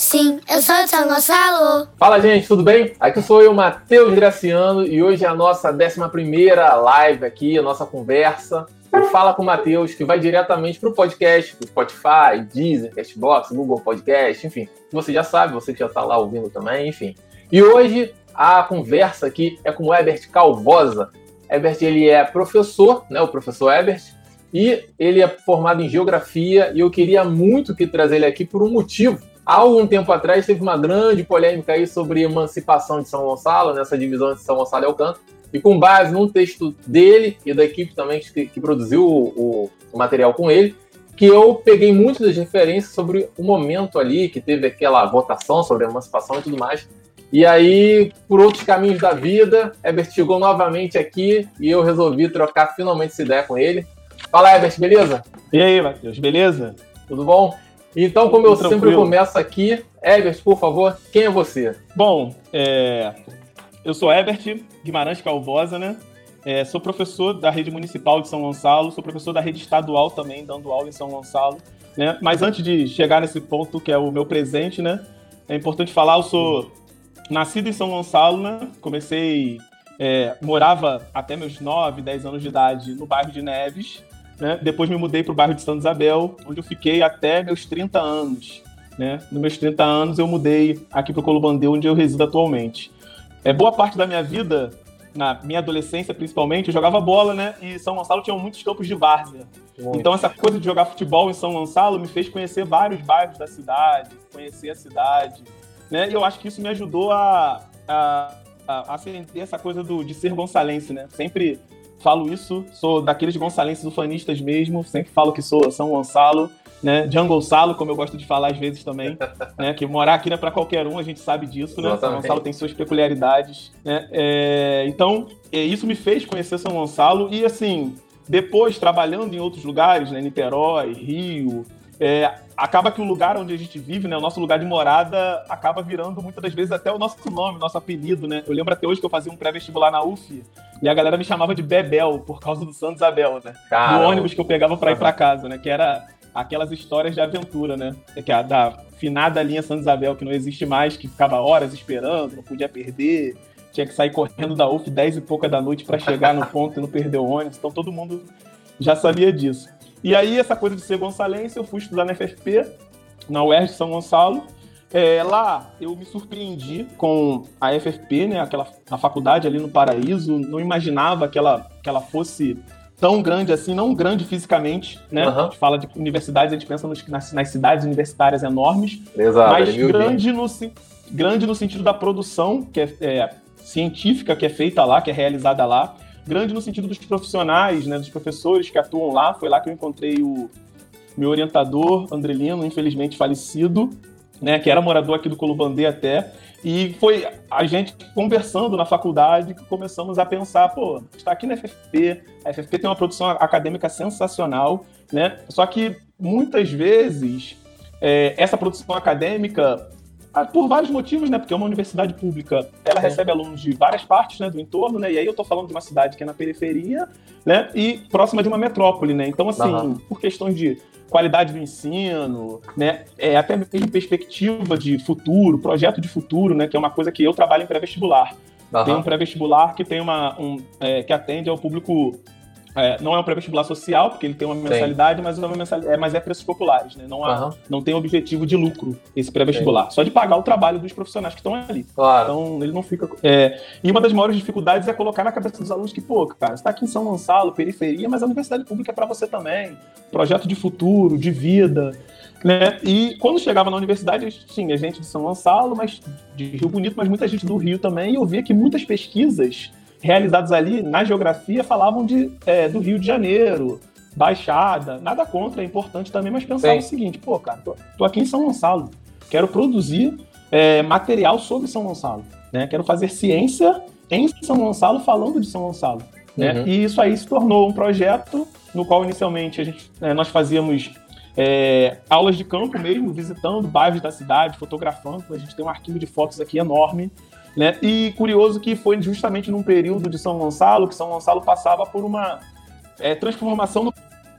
Sim, eu sou de São Gonçalo. Fala, gente, tudo bem? Aqui sou eu, Matheus Graciano, e hoje é a nossa 11 live aqui, a nossa conversa. O Fala com o Matheus, que vai diretamente para o podcast, pro Spotify, Deezer, Castbox, Google Podcast, enfim. Você já sabe, você que já está lá ouvindo também, enfim. E hoje a conversa aqui é com o Ebert Calvosa. Ebert, ele é professor, né, o professor Ebert, e ele é formado em Geografia, e eu queria muito que trazer ele aqui por um motivo Há algum tempo atrás teve uma grande polêmica aí sobre emancipação de São Gonçalo, nessa divisão de São Gonçalo e Alcântara, e com base num texto dele e da equipe também que, que produziu o, o, material com ele, que eu peguei muitas das referências sobre o momento ali, que teve aquela votação sobre a emancipação e tudo mais. E aí, por outros caminhos da vida, Herbert chegou novamente aqui e eu resolvi trocar finalmente essa ideia com ele. Fala, Herbert, beleza? E aí, Matheus, beleza? Tudo bom? Então, como eu Tranquilo. sempre começo aqui, Ebert, por favor, quem é você? Bom, é... eu sou Ebert Guimarães Calvosa, né? É, sou professor da rede municipal de São Gonçalo, sou professor da rede estadual também, dando aula em São Gonçalo. Né? Mas antes de chegar nesse ponto, que é o meu presente, né? É importante falar, eu sou nascido em São Gonçalo, né? Comecei, é, morava até meus 9, 10 anos de idade no bairro de Neves, né? Depois me mudei para o bairro de Santa Isabel, onde eu fiquei até meus 30 anos. Né? Nos meus 30 anos eu mudei aqui para o Colubandeu, onde eu resido atualmente. É, boa parte da minha vida, na minha adolescência principalmente, eu jogava bola, né? E São Gonçalo tinha muitos campos de várzea. Então essa coisa de jogar futebol em São Gonçalo me fez conhecer vários bairros da cidade, conhecer a cidade, né? E eu acho que isso me ajudou a, a, a, a sentir essa coisa do, de ser gonçalense, né? Sempre falo isso, sou daqueles gonçalenses ufanistas mesmo, sempre falo que sou São Gonçalo, né? Jungle Salo, como eu gosto de falar às vezes também, né? Que morar aqui não é para qualquer um, a gente sabe disso, né? São Gonçalo tem suas peculiaridades, né? É, então, é, isso me fez conhecer São Gonçalo e, assim, depois trabalhando em outros lugares, né? Niterói, Rio, é, acaba que o lugar onde a gente vive, né, o nosso lugar de morada, acaba virando muitas das vezes até o nosso nome, nosso apelido, né? Eu lembro até hoje que eu fazia um pré-vestibular na UF e a galera me chamava de Bebel por causa do Santos Abel, né? Caramba. Do ônibus que eu pegava para ir para casa, né? Que era aquelas histórias de aventura, né? Que é a da finada linha Santos Isabel, que não existe mais, que ficava horas esperando, não podia perder, tinha que sair correndo da UF 10 e pouca da noite para chegar no ponto e não perder o ônibus. Então todo mundo já sabia disso. E aí, essa coisa de ser gonçalense, eu fui estudar na FFP, na UERJ de São Gonçalo. É, lá eu me surpreendi com a FFP, né, aquela, a faculdade ali no Paraíso. Não imaginava que ela, que ela fosse tão grande assim, não grande fisicamente, né? Uhum. A gente fala de universidades, a gente pensa nos, nas, nas cidades universitárias enormes, Exato, mas grande no, grande no sentido da produção que é, é, científica que é feita lá, que é realizada lá grande no sentido dos profissionais, né, dos professores que atuam lá. Foi lá que eu encontrei o meu orientador, Andrelino, infelizmente falecido, né, que era morador aqui do Colubandê até. E foi a gente conversando na faculdade que começamos a pensar, pô, está aqui na FFP, a FFP tem uma produção acadêmica sensacional, né? Só que muitas vezes é, essa produção acadêmica por vários motivos, né? Porque é uma universidade pública, ela recebe alunos de várias partes né, do entorno, né? E aí eu estou falando de uma cidade que é na periferia, né? E próxima de uma metrópole, né? Então, assim, uhum. por questões de qualidade do ensino, né? É, até mesmo perspectiva de futuro, projeto de futuro, né? Que é uma coisa que eu trabalho em pré-vestibular. Uhum. Tem um pré-vestibular que tem uma um, é, que atende ao público é, não é um pré-vestibular social, porque ele tem uma mensalidade, mas, é uma mensalidade, é, mas é preços populares, né? Não, há, uhum. não tem objetivo de lucro esse pré-vestibular, só de pagar o trabalho dos profissionais que estão ali. Claro. Então ele não fica. É, e uma das maiores dificuldades é colocar na cabeça dos alunos que, pô, cara, você está aqui em São Gonçalo, periferia, mas a universidade pública é para você também. Projeto de futuro, de vida. Né? E quando chegava na universidade, tinha gente de São Gonçalo, mas de Rio Bonito, mas muita gente do Rio também, e eu via que muitas pesquisas realizados ali na geografia falavam de, é, do Rio de Janeiro, Baixada, nada contra, é importante também, mas pensar o seguinte, pô, cara, tô, tô, aqui em São Gonçalo, quero produzir é, material sobre São Gonçalo, né? Quero fazer ciência em São Gonçalo falando de São Gonçalo. Né? Uhum. E isso aí se tornou um projeto no qual inicialmente a gente, é, nós fazíamos é, aulas de campo mesmo, visitando bairros da cidade, fotografando. A gente tem um arquivo de fotos aqui enorme. Né? E curioso que foi justamente num período de São Gonçalo que São Gonçalo passava por uma é, transformação no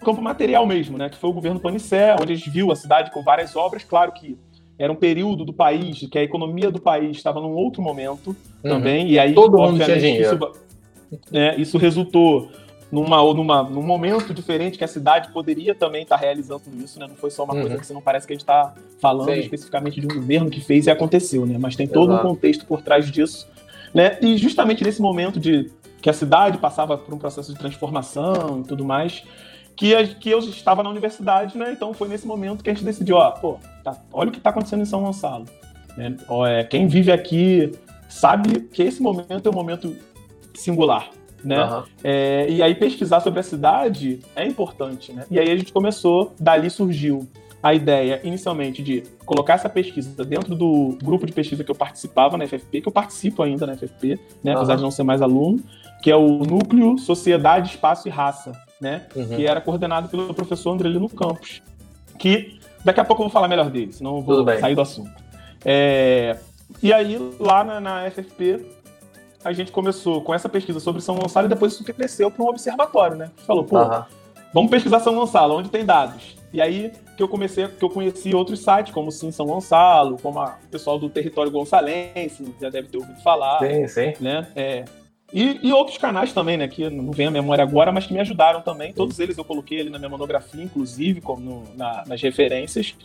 campo material mesmo, né? que foi o governo Panicé, onde a gente viu a cidade com várias obras, claro que era um período do país que a economia do país estava num outro momento uhum. também, e aí todo mundo tinha dinheiro. Isso, né, isso resultou numa, numa, num momento diferente que a cidade poderia também estar tá realizando isso, né? Não foi só uma uhum. coisa que você não parece que a gente está falando Sim. especificamente de um governo que fez e aconteceu, né? Mas tem todo Exato. um contexto por trás disso, né? E justamente nesse momento de que a cidade passava por um processo de transformação e tudo mais, que, a, que eu estava na universidade, né? Então foi nesse momento que a gente decidiu, ó, pô, tá, olha o que está acontecendo em São Gonçalo. Né? Ó, é, quem vive aqui sabe que esse momento é um momento singular, né? Uhum. É, e aí pesquisar sobre a cidade é importante, né? E aí a gente começou, dali surgiu a ideia inicialmente de colocar essa pesquisa dentro do grupo de pesquisa que eu participava na FFP, que eu participo ainda na FFP, né, uhum. apesar de não ser mais aluno, que é o Núcleo Sociedade, Espaço e Raça, né, uhum. que era coordenado pelo professor Andrelino Campos, que daqui a pouco eu vou falar melhor dele, senão eu vou sair do assunto. É, e aí, lá na, na FFP, a gente começou com essa pesquisa sobre São Gonçalo e depois isso cresceu para um observatório, né? Falou, pô, uhum. vamos pesquisar São Gonçalo, onde tem dados. E aí que eu comecei, que eu conheci outros sites, como Sim São Gonçalo, como a, o pessoal do território gonçalense, já deve ter ouvido falar. Sim, sim. Né? É, e, e, outros canais também, né, que não vem à memória agora, mas que me ajudaram também. Todos eles eu coloquei ali na minha monografia, inclusive, como no, na, nas referências,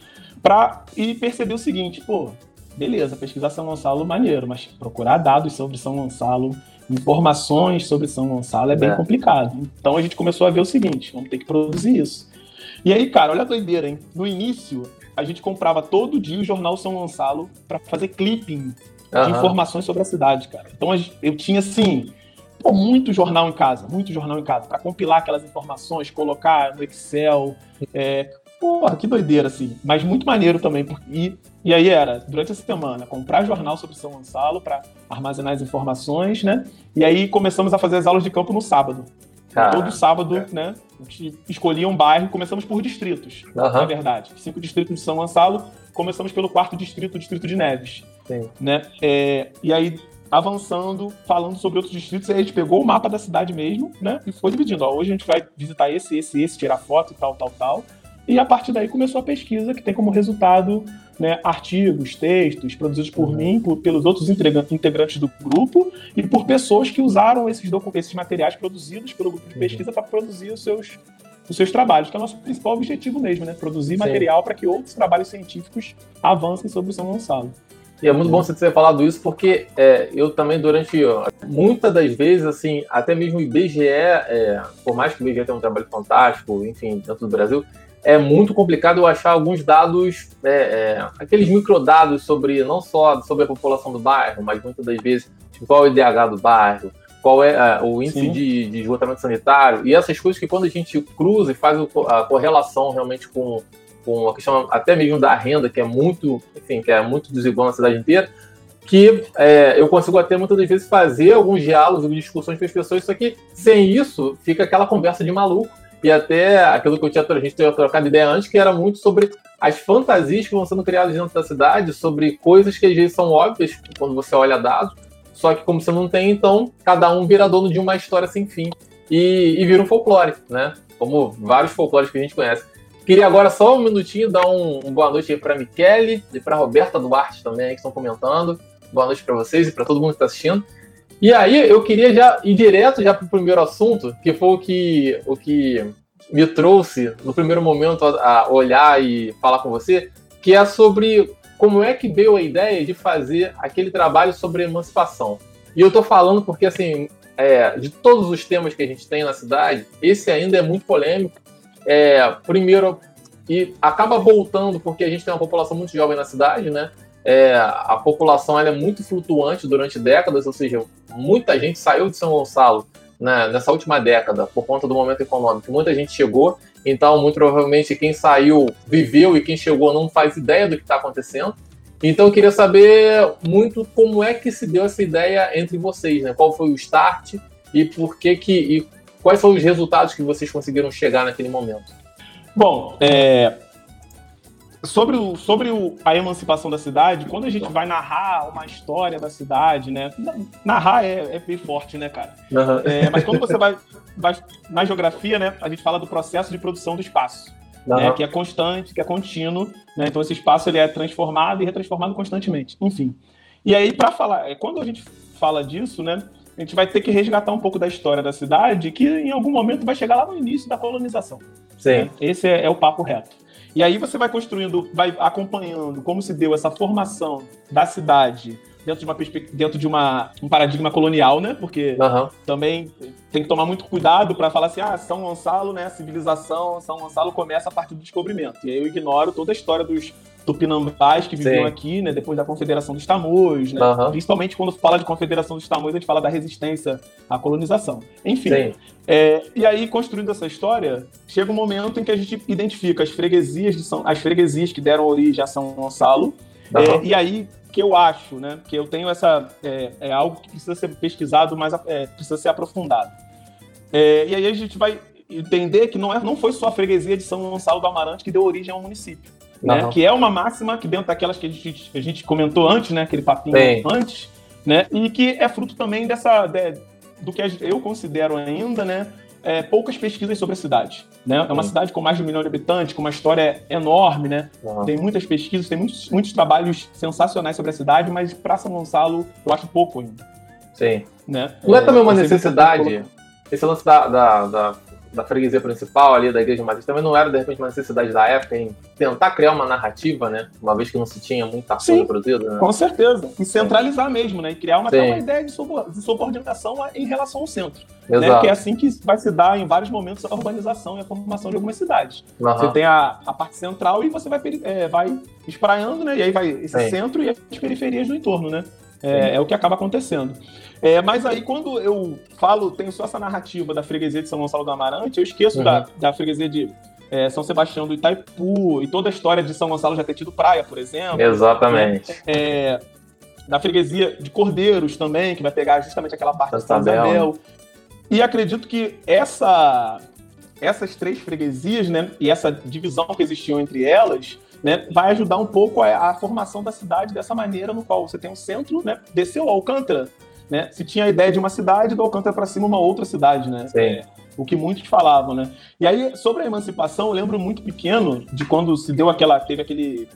para e perceber o seguinte, pô, beleza, pesquisar São Gonçalo maneiro, mas procurar dados sobre São Gonçalo, informações sobre São Gonçalo é bem é. complicado. Então a gente começou a ver o seguinte, vamos ter que produzir isso. E aí, cara, olha a doideira, hein? No início, a gente comprava todo dia o jornal São Gonçalo para fazer clipping de informações sobre a cidade, cara. Então eu tinha assim, pô, muito jornal em casa, muito jornal em casa, para compilar aquelas informações, colocar no Excel. É, porra, que doideira, assim. Mas muito maneiro também. E, e aí era, durante essa semana, comprar jornal sobre São Gonçalo para armazenar as informações, né? E aí começamos a fazer as aulas de campo no sábado. Ah, Todo sábado, é. né? A gente escolhia um bairro, começamos por distritos, uhum. na verdade. Cinco distritos de São Gonçalo, começamos pelo quarto distrito, o distrito de Neves. Sim. Né? É, e aí, avançando, falando sobre outros distritos, a gente pegou o mapa da cidade mesmo, né? E foi dividindo. Ó, hoje a gente vai visitar esse, esse, esse, tirar foto e tal, tal, tal. E a partir daí começou a pesquisa, que tem como resultado né, artigos, textos produzidos por uhum. mim, por, pelos outros integrantes do grupo e por pessoas que usaram esses, esses materiais produzidos pelo grupo de uhum. pesquisa uhum. para produzir os seus, os seus trabalhos, que é o nosso principal objetivo mesmo, né? Produzir Sim. material para que outros trabalhos científicos avancem sobre o São Gonçalo. E é muito bom você ter falado isso, porque é, eu também, durante muitas das vezes, assim, até mesmo o IBGE, é, por mais que o IBGE tenha um trabalho fantástico, enfim, dentro do Brasil, é muito complicado eu achar alguns dados, é, é, aqueles microdados sobre, não só sobre a população do bairro, mas muitas das vezes, tipo, qual é o IDH do bairro, qual é a, o índice de, de, esgotamento sanitário, e essas coisas que quando a gente cruza e faz a correlação realmente com, com a questão até mesmo da renda, que é muito, enfim, que é muito desigual na cidade inteira, que é, eu consigo até muitas das vezes fazer alguns diálogos, discussões com as pessoas, só que sem isso fica aquela conversa de maluco, e até aquilo que eu tinha, a gente tinha trocado ideia antes, que era muito sobre as fantasias que vão sendo criadas dentro da cidade, sobre coisas que às vezes são óbvias quando você olha dados, só que como você não tem, então cada um vira dono de uma história sem fim e, e vira um folclore, né? Como vários folclores que a gente conhece. Queria agora só um minutinho dar um, um boa noite aí para Michele e para Roberta Duarte também, que estão comentando. Boa noite para vocês e para todo mundo que está assistindo. E aí eu queria já ir direto já para o primeiro assunto, que foi o que, o que me trouxe no primeiro momento a, olhar e falar com você, que é sobre como é que veio a ideia de fazer aquele trabalho sobre emancipação. E eu estou falando porque, assim, é, de todos os temas que a gente tem na cidade, esse ainda é muito polêmico. É, primeiro, e acaba voltando porque a gente tem uma população muito jovem na cidade, né? É, a população é muito flutuante durante décadas, ou seja, muita gente saiu de São Gonçalo né, nessa última década por conta do momento econômico. Muita gente chegou, então muito provavelmente quem saiu viveu e quem chegou não faz ideia do que está acontecendo. Então eu queria saber muito como é que se deu essa ideia entre vocês, né? Qual foi o start e por que que e quais foram os resultados que vocês conseguiram chegar naquele momento? Bom, é, sobre, o, sobre o, a emancipação da cidade, quando a gente vai narrar uma história da cidade, né? Narrar é, é bem forte, né, cara? Uhum. É, mas quando você vai, vai na geografia, né? A gente fala do processo de produção do espaço. uhum. né, que é constante, que é contínuo. Né? Então esse espaço ele é transformado e retransformado constantemente. Enfim. E aí, para falar, é, quando a gente fala disso, né, a gente vai ter que resgatar um pouco da história da cidade, que em algum momento vai chegar lá no início da colonização. Sim. Né? Esse é, é o papo reto. E aí você vai construindo, vai acompanhando como se deu essa formação da cidade dentro de uma dentro de uma, um paradigma colonial, né? Porque uhum. também tem que tomar muito cuidado para falar assim, ah, São Gonçalo, né, civilização, São Gonçalo começa a partir do descobrimento. E aí eu ignoro toda a história dos tupinambás que viviam Sim. aqui, né, depois da Confederação dos Tamoios, né? Uhum. Principalmente quando fala de Confederação dos Tamoios, a gente fala da resistência à colonização. Enfim. É, e aí, construindo essa história, chega um momento em que a gente identifica as freguesias, de São, as freguesias que deram origem a São Gonçalo, uhum. é, e aí que eu acho, né? Que eu tenho essa. É, é algo que precisa ser pesquisado, mas é, precisa ser aprofundado. É, e aí a gente vai entender que não, é, não foi só a freguesia de São Gonçalo do Amarante que deu origem ao município. Né? Que é uma máxima que dentro daquelas que a gente, a gente comentou antes, né? Aquele papinho Sim. antes, né? E que é fruto também dessa. De, do que eu considero ainda, né? é, poucas pesquisas sobre a cidade. Né? É uma uhum. cidade com mais de um milhão de habitantes, com uma história enorme, né? Uhum. Tem muitas pesquisas, tem muitos, muitos trabalhos sensacionais sobre a cidade, mas para São Gonçalo eu acho pouco ainda. Sim. Né? Não é, é também uma necessidade, esse lance da, da, da da freguesia principal ali da Igreja Matriz também não era, de repente, uma necessidade da época em tentar criar uma narrativa, né? Uma vez que não se tinha muita coisa produzida. Né? Com certeza. E centralizar Sim. mesmo, né? E criar uma, uma ideia de subordinação em relação ao centro. Né? Que é assim que vai se dar em vários momentos a urbanização e a formação de algumas cidades. Uhum. Você tem a, a parte central e você vai, é, vai espraiando, né? E aí vai esse Sim. centro e as periferias do entorno, né? É, é, o que acaba acontecendo. É, mas aí, quando eu falo, tenho só essa narrativa da freguesia de São Gonçalo do Amarante, eu esqueço uhum. da, da freguesia de é, São Sebastião do Itaipu e toda a história de São Gonçalo já ter tido praia, por exemplo. Exatamente. É, da freguesia de Cordeiros também, que vai pegar justamente aquela parte de São Isabel. E acredito que essa, essas três freguesias, né, e essa divisão que existiu entre elas, né, vai ajudar um pouco a, a, formação da cidade dessa maneira, no qual você tem um centro, né, desceu Alcântara, né? Se tinha a ideia de uma cidade, do Alcântara para cima uma outra cidade, né? Sim. o que muitos falavam, né? E aí, sobre a emancipação, eu lembro muito pequeno de quando se deu aquela. Teve aquele.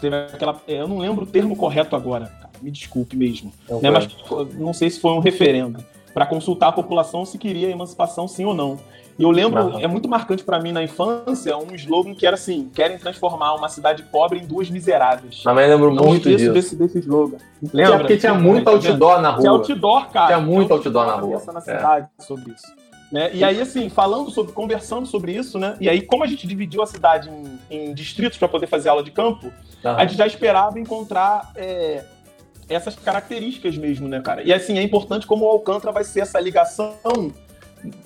Teve aquela. É, eu não lembro o termo correto agora, cara, me desculpe mesmo. Né? Mas não sei se foi um referendo para consultar a população se queria emancipação sim ou não. E eu lembro, uhum. é muito marcante para mim na infância, um slogan que era assim: querem transformar uma cidade pobre em duas miseráveis. Também lembro Não muito disso. Desse, desse slogan. Lembra? Porque tinha muito outdoor na rua. Tinha outdoor, cara. Tinha muito outdoor na rua. na cidade é. sobre isso. Né? E aí, assim, falando sobre, conversando sobre isso, né? E aí, como a gente dividiu a cidade em, em distritos para poder fazer aula de campo, uhum. a gente já esperava encontrar é, essas características mesmo, né, cara? E assim, é importante como o Alcântara vai ser essa ligação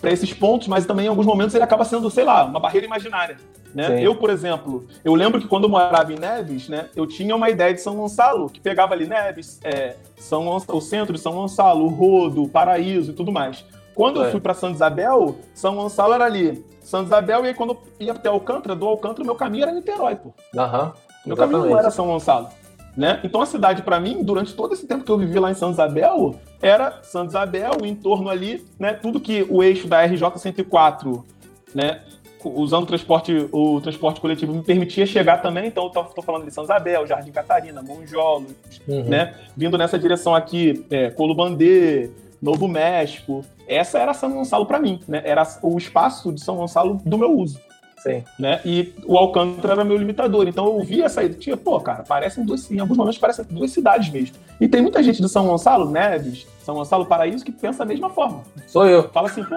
para esses pontos, mas também em alguns momentos ele acaba sendo, sei lá, uma barreira imaginária. Né? Eu, por exemplo, eu lembro que quando eu morava em Neves, né, eu tinha uma ideia de São Gonçalo, que pegava ali Neves, é, São o centro de São Gonçalo, o Rodo, o Paraíso e tudo mais. Quando é. eu fui para Santa Isabel, São Gonçalo era ali. Santa Isabel, e aí quando eu ia até Alcântara, do Alcântara, meu caminho era Niterói, pô. Uhum, meu caminho não era São Gonçalo. Né? Então a cidade, para mim, durante todo esse tempo que eu vivi lá em Santa Isabel, era Santa Isabel, o entorno ali, né? Tudo que o eixo da RJ 104, né? Usando o transporte, o transporte coletivo me permitia chegar também, então eu estou falando de Santa Isabel, Jardim Catarina, Monjolos, uhum. né? Vindo nessa direção aqui, é, Colubandê, Novo México. Essa era São Gonçalo para mim, né? Era o espaço de São Gonçalo do meu uso. Sim. Né? E o Alcântara era meu limitador. Então eu vi essa ideia, pô, cara, parecem duas, em alguns momentos parecem duas cidades mesmo. E tem muita gente de São Gonçalo, Neves, São Gonçalo Paraíso, que pensa da mesma forma. Sou eu. Fala assim, pô,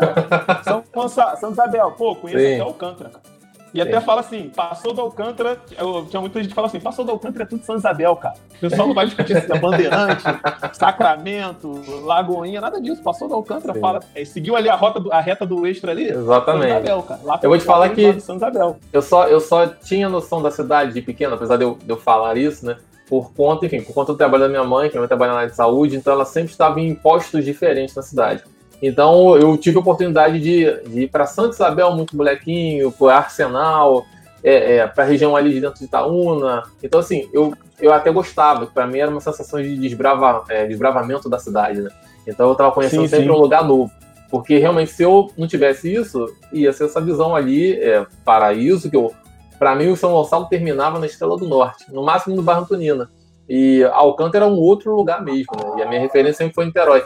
São Gonçalo, São Isabel, pô, conheço Sim. até Alcântara, cara. E até fala assim, passou do Alcântara, eu, tinha muita gente que fala assim, passou do Alcântara é tudo São Isabel, cara. O pessoal não vai discutir se é Bandeirante, Sacramento, Lagoinha, nada disso. Passou do Alcântara, Sim. fala, é, seguiu ali a, rota do, a reta do extra ali. Exatamente. São Isabel, cara. Lá eu vou te falar que São Isabel. Eu, só, eu só tinha noção da cidade de pequena, apesar de eu, de eu falar isso, né? Por conta, enfim, por conta do trabalho da minha mãe, que minha mãe trabalha na área de saúde, então ela sempre estava em postos diferentes na cidade. Então eu tive a oportunidade de, de ir para Santa Isabel, muito molequinho, para Arsenal, é, é, para a região ali de dentro de Itaúna. Então, assim, eu, eu até gostava, para mim era uma sensação de desbrava, é, desbravamento da cidade, né? Então eu estava conhecendo sim, sempre sim. um lugar novo. Porque realmente, se eu não tivesse isso, ia ser essa visão ali, é, paraíso, que eu para mim o São Gonçalo terminava na Estrela do Norte, no máximo no Barra Antonina. E Alcântara era um outro lugar mesmo, né? E a minha referência sempre foi Niterói.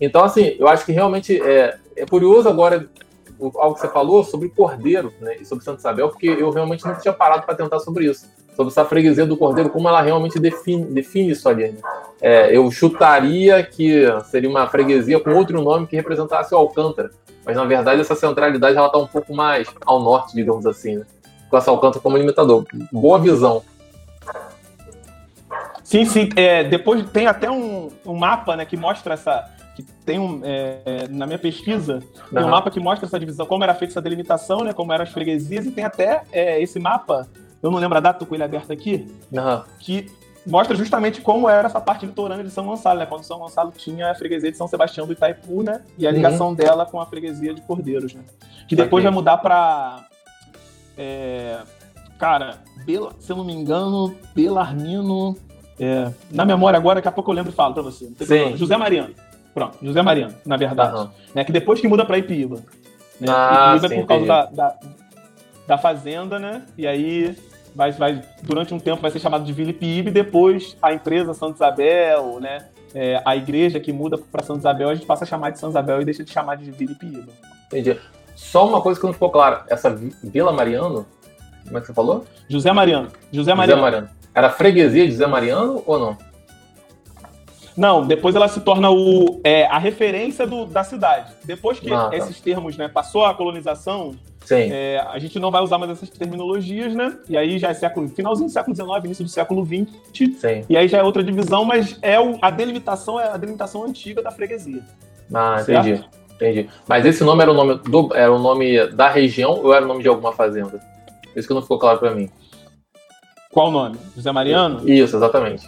Então, assim, eu acho que realmente é, é curioso agora algo que você falou sobre Cordeiro, né? E sobre Santa Isabel, porque eu realmente não tinha parado para tentar sobre isso. Sobre essa freguesia do Cordeiro, como ela realmente define, define isso ali. Né? É, eu chutaria que seria uma freguesia com outro nome que representasse o Alcântara. Mas, na verdade, essa centralidade ela está um pouco mais ao norte, digamos assim, né? Com essa Alcântara como limitador. Boa visão. Sim, sim. É, depois tem até um, um, mapa né, que mostra essa. Que tem um, é, na minha pesquisa, tem um mapa que mostra essa divisão, como era feita essa delimitação, né? Como eram as freguesias, e tem até é, esse mapa, eu não lembro a data, tô com ele aberto aqui, uhum. que mostra justamente como era essa parte litorânea de São Gonçalo, né? Quando São Gonçalo tinha a freguesia de São Sebastião do Itaipu, né? E a ligação uhum. dela com a freguesia de Cordeiros, né? Que depois okay. vai mudar para é, cara, Bela, se eu não me engano, Belarmino. É, na memória agora, daqui a pouco eu lembro e falo pra você. José Mariano. Pronto, José Mariano, na verdade. Uhum. Né, que depois que muda pra Ipiba. Né? Ah, Ipiba é por causa da, da, da, fazenda, né? E aí vai, vai, durante um tempo vai ser chamado de Vila Ipiba e depois a empresa Santa Isabel, né? É, a igreja que muda para Santa Isabel, a gente passa a chamar de Santa Isabel e deixa de chamar de Vila Ipiba. Entendi. Só uma coisa que não ficou clara. Essa Vila Mariano, como é que você falou? José Mariano. José Mariano. José Mariano. Era freguesia de José Mariano ou não? Não, depois ela se torna o, é, a referência do, da cidade. Depois que ah, tá. esses termos, né, passou a colonização, é, a gente não vai usar mais essas terminologias, né? E aí já é século, finalzinho do século XIX, início do século XX. Sim. E aí já é outra divisão, mas é o, a delimitação é a delimitação antiga da freguesia. Ah, certo? entendi. Entendi. Mas esse nome era o nome do, era o nome da região ou era o nome de alguma fazenda? Isso que não ficou claro para mim. Qual o nome? José Mariano? Isso, exatamente.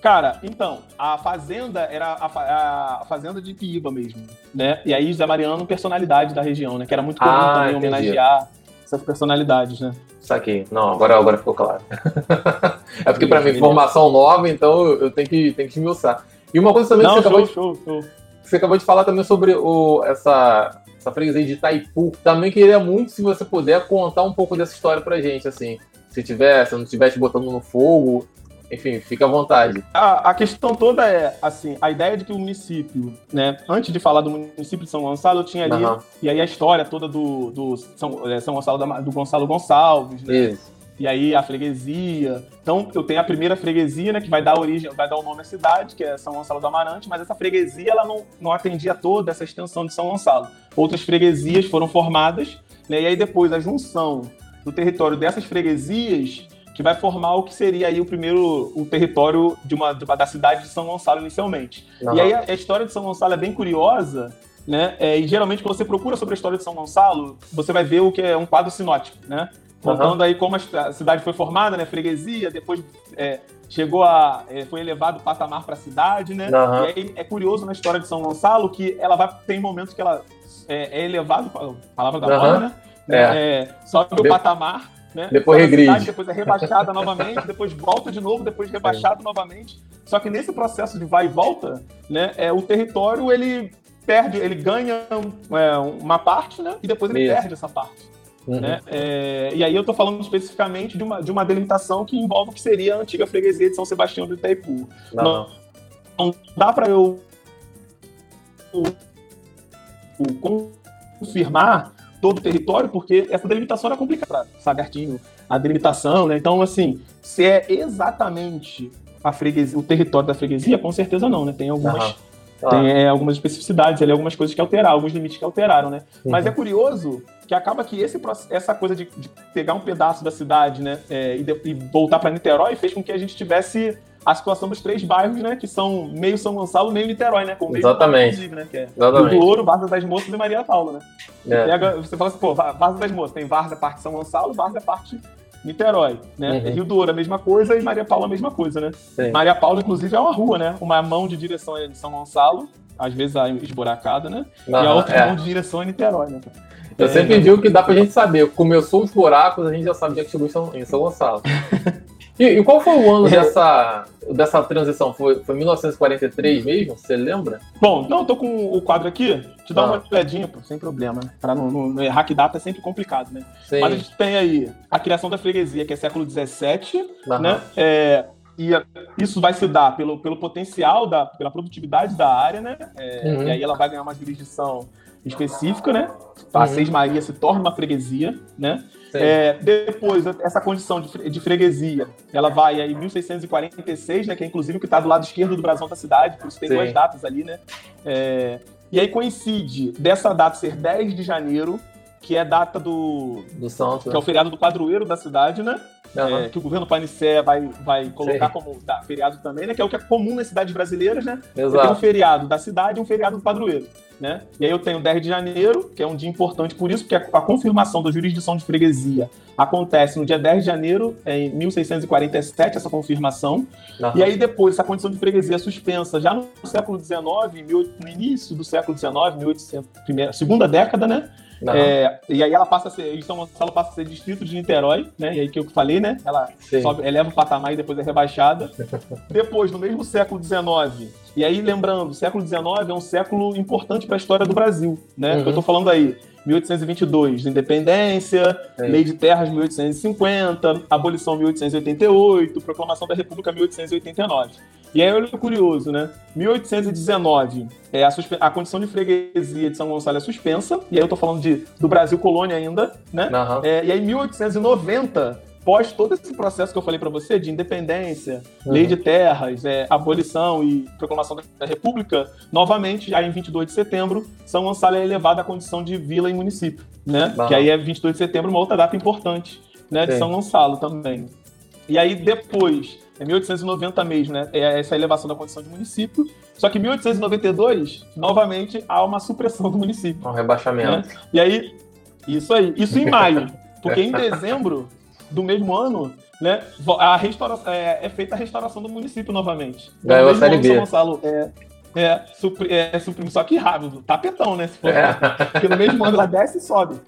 Cara, então, a fazenda era a, a fazenda de Piíba mesmo, né? E aí José Mariano, personalidade da região, né? Que era muito comum ah, também entendi. homenagear essas personalidades, né? Saquei. Não, agora, agora ficou claro. é porque para mim, formação nova, então eu tenho que, tenho que esmiuçar. E uma coisa também Não, que você show, acabou, show, show. Você acabou de falar também sobre o, essa, essa freguesia de Itaipu. Também queria muito, se você puder, contar um pouco dessa história pra gente, assim. Se tiver, se não estiver te botando no fogo, enfim, fica à vontade. A, a, questão toda é, assim, a ideia de que o município, né, antes de falar do município de São Gonçalo, eu tinha ali, uhum. e aí a história toda do, do São, é, São Gonçalo, da, do Gonçalo Gonçalves, né? Isso. E aí a freguesia. Então, eu tenho a primeira freguesia, né, que vai dar origem, vai dar o nome à cidade, que é São Gonçalo do Amarante, mas essa freguesia ela não, não atendia toda essa extensão de São Gonçalo. Outras freguesias foram formadas, né, e aí depois a junção do território dessas freguesias que vai formar o que seria aí o primeiro o território de uma, de uma da cidade de São Gonçalo inicialmente. Uhum. E aí a, a, história de São Gonçalo é bem curiosa, né? É, e geralmente quando você procura sobre a história de São Gonçalo, você vai ver o que é um quadro sinótico, né? Contando uhum. aí como a cidade foi formada, né? Freguesia, depois é, chegou a. É, foi elevado o patamar para a cidade, né? Uhum. E aí é curioso na história de São Gonçalo que ela vai. Tem momentos que ela é, é elevado, palavra da uhum. moda, né? É. sobe o patamar. Né? Depois regride. depois é rebaixada novamente, depois volta de novo, depois rebaixado novamente. Só que nesse processo de vai e volta, né, é, o território ele perde, ele ganha é, uma parte, né? E depois ele Isso. perde essa parte. Uhum. Né? É, e aí eu estou falando especificamente de uma, de uma delimitação que envolve o que seria a antiga freguesia de São Sebastião do Itaipu. Não, não, não dá para eu confirmar todo o território, porque essa delimitação era complicada, Sagartinho, a delimitação, né? Então, assim, se é exatamente a freguesia, o território da freguesia, com certeza não, né? Tem algumas, uhum. tem, é, algumas especificidades ali, algumas coisas que alteraram, alguns limites que alteraram, né? Uhum. Mas é curioso que acaba que esse, essa coisa de, de pegar um pedaço da cidade, né, é, e, de, e voltar para Niterói fez com que a gente tivesse a situação dos três bairros, né? Que são meio São Gonçalo, meio Niterói, né? Com Exatamente. né? Que é Exatamente. do Ouro, Varza das Moças e Maria Paula, né? É. Pega, você fala assim, pô, Varza das Moças, tem Varza parte São Gonçalo, Varza parte Niterói, né? Uhum. Rio do Ouro a mesma coisa e Maria Paula a mesma coisa, né? Sim. Maria Paula, inclusive, é uma rua, né? Uma mão de direção é de São Gonçalo, às vezes a esburacada, né? E a outra é. mão de direção é Niterói, né? Eu é, sempre digo que dá pra gente saber. Começou os buracos, a gente já sabe onde é que chegou em São, em São Gonçalo. E, e qual foi o ano é. dessa, dessa transição? Foi, foi 1943 mesmo? Você lembra? Bom, não, eu tô com o quadro aqui. Te dá ah. uma olhadinha, pô, sem problema, né? Pra não, não, errar que data é sempre complicado, né? Sim. Mas a gente tem aí a criação da freguesia, que é século XVII, uhum. né? É, e isso vai se dar pelo, pelo potencial, da, pela produtividade da área, né? É, uhum. E aí ela vai ganhar uma jurisdição específica, né? A uhum. Seis Maria se torna uma freguesia, né? É, depois, essa condição de, de, freguesia, ela vai aí em 1646, né? Que é inclusive o que está do lado esquerdo do brasão da cidade, por isso tem Sim. duas datas ali, né? É, e aí coincide dessa data ser 10 de janeiro, que é data do. Do santo. Que é o feriado do padroeiro da cidade, né? Uhum. É, que o governo Panicé vai, vai colocar Sim. como tá, feriado também, né? Que é o que é comum nas cidades brasileiras, né? Exato. Tem um feriado da cidade e um feriado do padroeiro. Né? E aí eu tenho 10 de janeiro, que é um dia importante por isso, porque a, a confirmação da jurisdição de freguesia acontece no dia 10 de janeiro, é em 1647, essa confirmação. Uhum. E aí depois, essa condição de freguesia é suspensa já no século XIX, no início do século XIX, 1800, primeira, segunda década, né? É, e aí ela passa a ser, São Gonçalo passa a ser distrito de Niterói, né? E aí que eu falei, né? Ela sobe, eleva o patamar e depois é rebaixada. depois, no mesmo século XIX, e aí lembrando, o século XIX é um século importante para a história do Brasil, né? Uhum. Eu tô falando aí. 1822, independência, é. lei de terras 1850, abolição 1888, proclamação da República 1889. E aí olha curioso, né? 1819, é, a, a, condição de freguesia de São Gonçalo é suspensa, e aí eu tô falando de, do Brasil colônia ainda, né? Uhum. É, e aí 1890 pós todo esse processo que eu falei para você de independência, uhum. lei de terras, é, abolição e proclamação da República, novamente, aí em 22 de setembro, São Gonçalo é elevado à condição de vila e município, né? Uhum. Que aí é 22 de setembro, uma outra data importante, né, de Sim. São Gonçalo também. E aí depois, é 1890 mesmo, né? É essa elevação da condição de município. Só que em 1892, novamente, há uma supressão do município. Um rebaixamento. Né? E aí, isso aí, isso em maio. Porque em dezembro do mesmo ano, né, a restauração, é, é feita a restauração do município novamente. Ganhou a Série B. São Gonçalo é, é, supri, é suprime, só que rápido, tapetão, né? Se for, é. Porque no mesmo ano ela desce e sobe.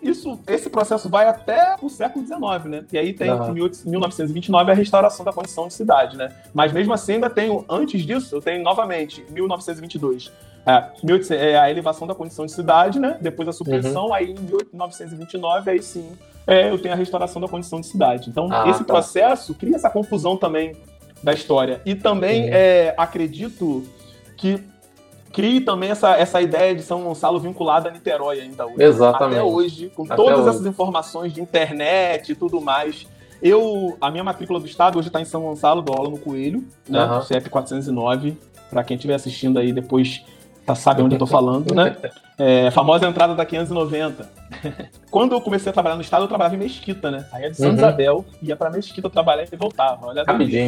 Isso, esse processo vai até o século XIX, né? E aí tem uhum. em 1929 a restauração da condição de cidade, né? Mas mesmo assim ainda tenho, antes disso, eu tenho novamente, 1922, é, é, a elevação da condição de cidade, né? Depois a supressão, uhum. aí em 1929, aí sim é, eu tenho a restauração da condição de cidade. Então, ah, esse tá. processo cria essa confusão também da história. E também é, acredito que crie também essa, essa ideia de São Gonçalo vinculada a Niterói ainda hoje. Exatamente. Até hoje, com Até todas hoje. essas informações de internet e tudo mais. Eu, a minha matrícula do estado hoje está em São Gonçalo, do aula no Coelho, né? Uhum. CEP 409. Para quem estiver assistindo aí depois, tá, sabe onde eu tô falando, né? É, a famosa entrada da 590. Quando eu comecei a trabalhar no estado, eu trabalhava em Mesquita, né? Saía de São uhum. Isabel, ia pra Mesquita trabalhar e voltava. Olha a